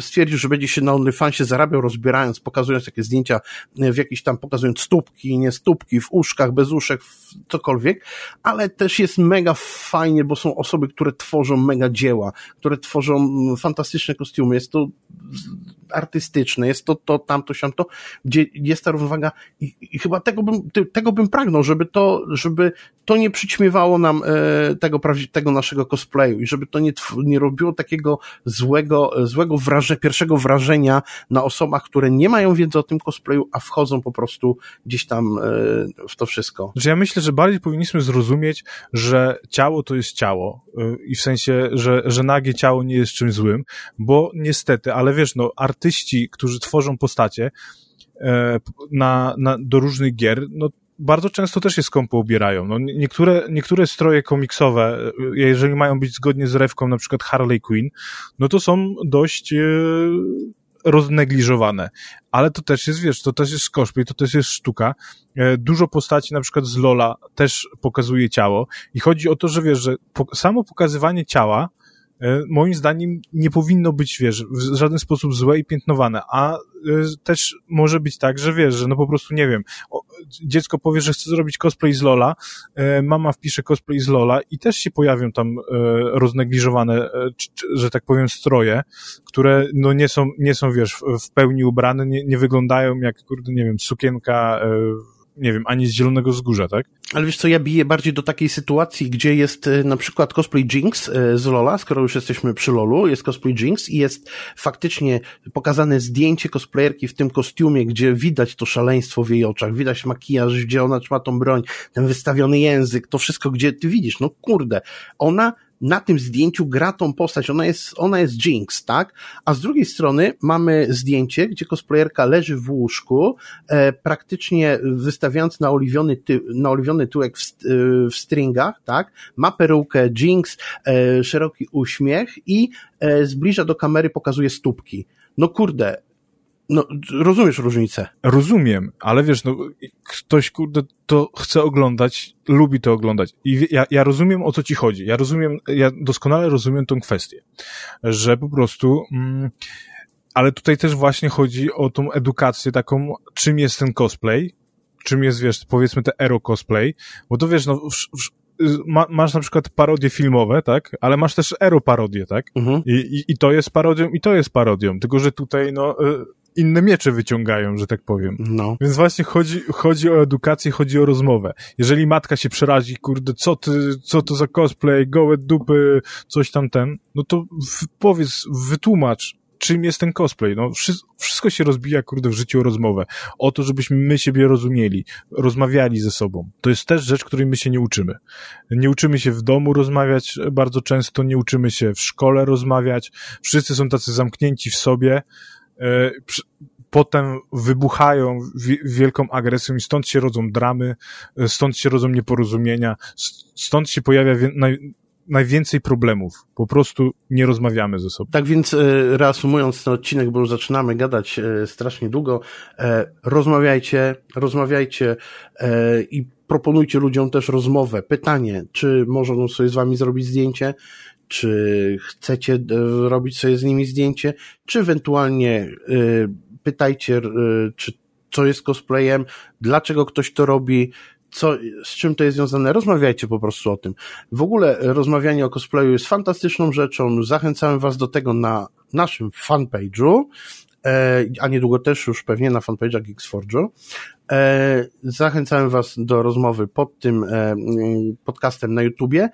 stwierdził, że będzie się na OnlyFansie zarabiał rozbierając, pokazując takie zdjęcia w jakiś tam, pokazując stópki, nie stópki, w uszkach, bez uszek, cokolwiek, ale też jest mega fajnie, bo są osoby, które tworzą mega dzieła, które tworzą fantastyczne kostiumy, jest to artystyczne, jest to, to, tamto, siamto, gdzie jest ta równowaga i, i chyba tego bym, tego bym pragnął, żeby to, żeby to nie przyćmiewało nam e, tego, tego naszego cosplayu i żeby to nie, nie robiło takiego złego, złego wraże, pierwszego wrażenia na osobach, które nie mają wiedzy o tym cosplayu, a wchodzą po prostu gdzieś tam e, w to wszystko. Że ja myślę, że bardziej powinniśmy zrozumieć, że ciało to jest ciało e, i w sensie, że, że nagie ciało nie jest czymś złym, bo niestety, ale wiesz, no, artyści, którzy tworzą postacie e, na, na, do różnych gier, no bardzo często też się skąpo ubierają. No, niektóre, niektóre stroje komiksowe, jeżeli mają być zgodnie z rewką, na przykład Harley Quinn, no to są dość e, roznegliżowane. Ale to też jest, wiesz, to też jest cosplay, to też jest sztuka. E, dużo postaci, na przykład z Lola, też pokazuje ciało. I chodzi o to, że wiesz, że po, samo pokazywanie ciała E, moim zdaniem nie powinno być, wiesz, w żaden sposób złe i piętnowane, a e, też może być tak, że wiesz, że no po prostu, nie wiem, dziecko powie, że chce zrobić cosplay z Lola, e, mama wpisze cosplay z Lola i też się pojawią tam roznegliżowane, że tak powiem, stroje, które no nie są, nie są, wiesz, w pełni ubrane, nie, nie wyglądają jak, kurde, nie wiem, sukienka nie wiem, ani z Zielonego Wzgórza, tak? Ale wiesz co, ja biję bardziej do takiej sytuacji, gdzie jest e, na przykład cosplay Jinx e, z Lola, skoro już jesteśmy przy Lolu, jest cosplay Jinx i jest faktycznie pokazane zdjęcie cosplayerki w tym kostiumie, gdzie widać to szaleństwo w jej oczach, widać makijaż, gdzie ona trzyma tą broń, ten wystawiony język, to wszystko, gdzie ty widzisz, no kurde, ona na tym zdjęciu gra tą postać, ona jest, ona jest Jinx, tak? A z drugiej strony mamy zdjęcie, gdzie cosplayerka leży w łóżku, e, praktycznie wystawiając naoliwiony, ty, naoliwiony tyłek w, e, w stringach, tak? Ma perukę Jinx, e, szeroki uśmiech i e, zbliża do kamery, pokazuje stópki. No kurde, no, rozumiesz różnicę. Rozumiem, ale wiesz, no, ktoś, kurde, to chce oglądać, lubi to oglądać. I ja, ja rozumiem, o co ci chodzi. Ja rozumiem, ja doskonale rozumiem tą kwestię, że po prostu, mm, ale tutaj też właśnie chodzi o tą edukację taką, czym jest ten cosplay, czym jest, wiesz, powiedzmy te ero cosplay, bo to wiesz, no, w, w, ma, masz na przykład parodie filmowe, tak? Ale masz też ero parodie, tak? Mhm. I, i, I to jest parodią, i to jest parodią. Tylko, że tutaj, no, y, inne miecze wyciągają, że tak powiem. No. Więc właśnie chodzi, chodzi o edukację, chodzi o rozmowę. Jeżeli matka się przerazi, kurde, co ty, co to za cosplay, gołe dupy, coś tam ten, no to powiedz, wytłumacz, czym jest ten cosplay. No, wszystko się rozbija, kurde, w życiu o rozmowę. O to, żebyśmy my siebie rozumieli, rozmawiali ze sobą. To jest też rzecz, której my się nie uczymy. Nie uczymy się w domu rozmawiać bardzo często, nie uczymy się w szkole rozmawiać. Wszyscy są tacy zamknięci w sobie, potem wybuchają wielką agresją i stąd się rodzą dramy, e, stąd się rodzą nieporozumienia, stąd się pojawia naj, najwięcej problemów. Po prostu nie rozmawiamy ze sobą. Tak więc e, reasumując ten odcinek, bo już zaczynamy gadać strasznie długo, rozmawiajcie, rozmawiajcie i proponujcie ludziom też rozmowę. Pytanie, czy mogą sobie z wami zrobić zdjęcie, czy chcecie e, robić sobie z nimi zdjęcie, czy ewentualnie e, pytajcie, e, czy co jest cosplayem, dlaczego ktoś to robi, co, z czym to jest związane, rozmawiajcie po prostu o tym. W ogóle rozmawianie o cosplayu jest fantastyczną rzeczą, zachęcamy Was do tego na naszym fanpage'u, a niedługo też już pewnie na fanpage'ach Geeksforge'u. Zachęcamy Was do rozmowy pod tym podcastem na YouTubie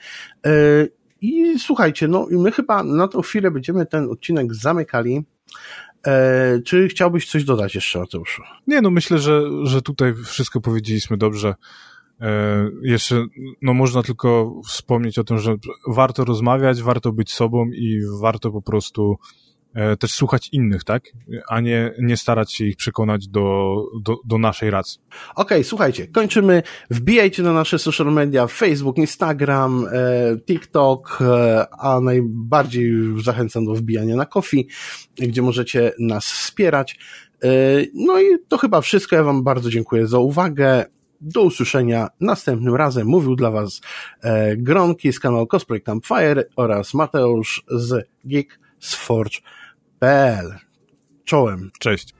i słuchajcie, no my chyba na tą chwilę będziemy ten odcinek zamykali. E, czy chciałbyś coś dodać jeszcze, Mateuszu? Nie, no myślę, że, że tutaj wszystko powiedzieliśmy dobrze. E, jeszcze, no można tylko wspomnieć o tym, że warto rozmawiać, warto być sobą i warto po prostu też słuchać innych, tak? A nie, nie starać się ich przekonać do, do, do naszej racji. Okej, okay, słuchajcie, kończymy. Wbijajcie na nasze social media, Facebook, Instagram, e, TikTok, a najbardziej zachęcam do wbijania na Kofi, gdzie możecie nas wspierać. No i to chyba wszystko. Ja Wam bardzo dziękuję za uwagę. Do usłyszenia następnym razem. Mówił dla Was e, Gronki z kanału Cosplay Campfire oraz Mateusz z Geek Czołem. Cześć.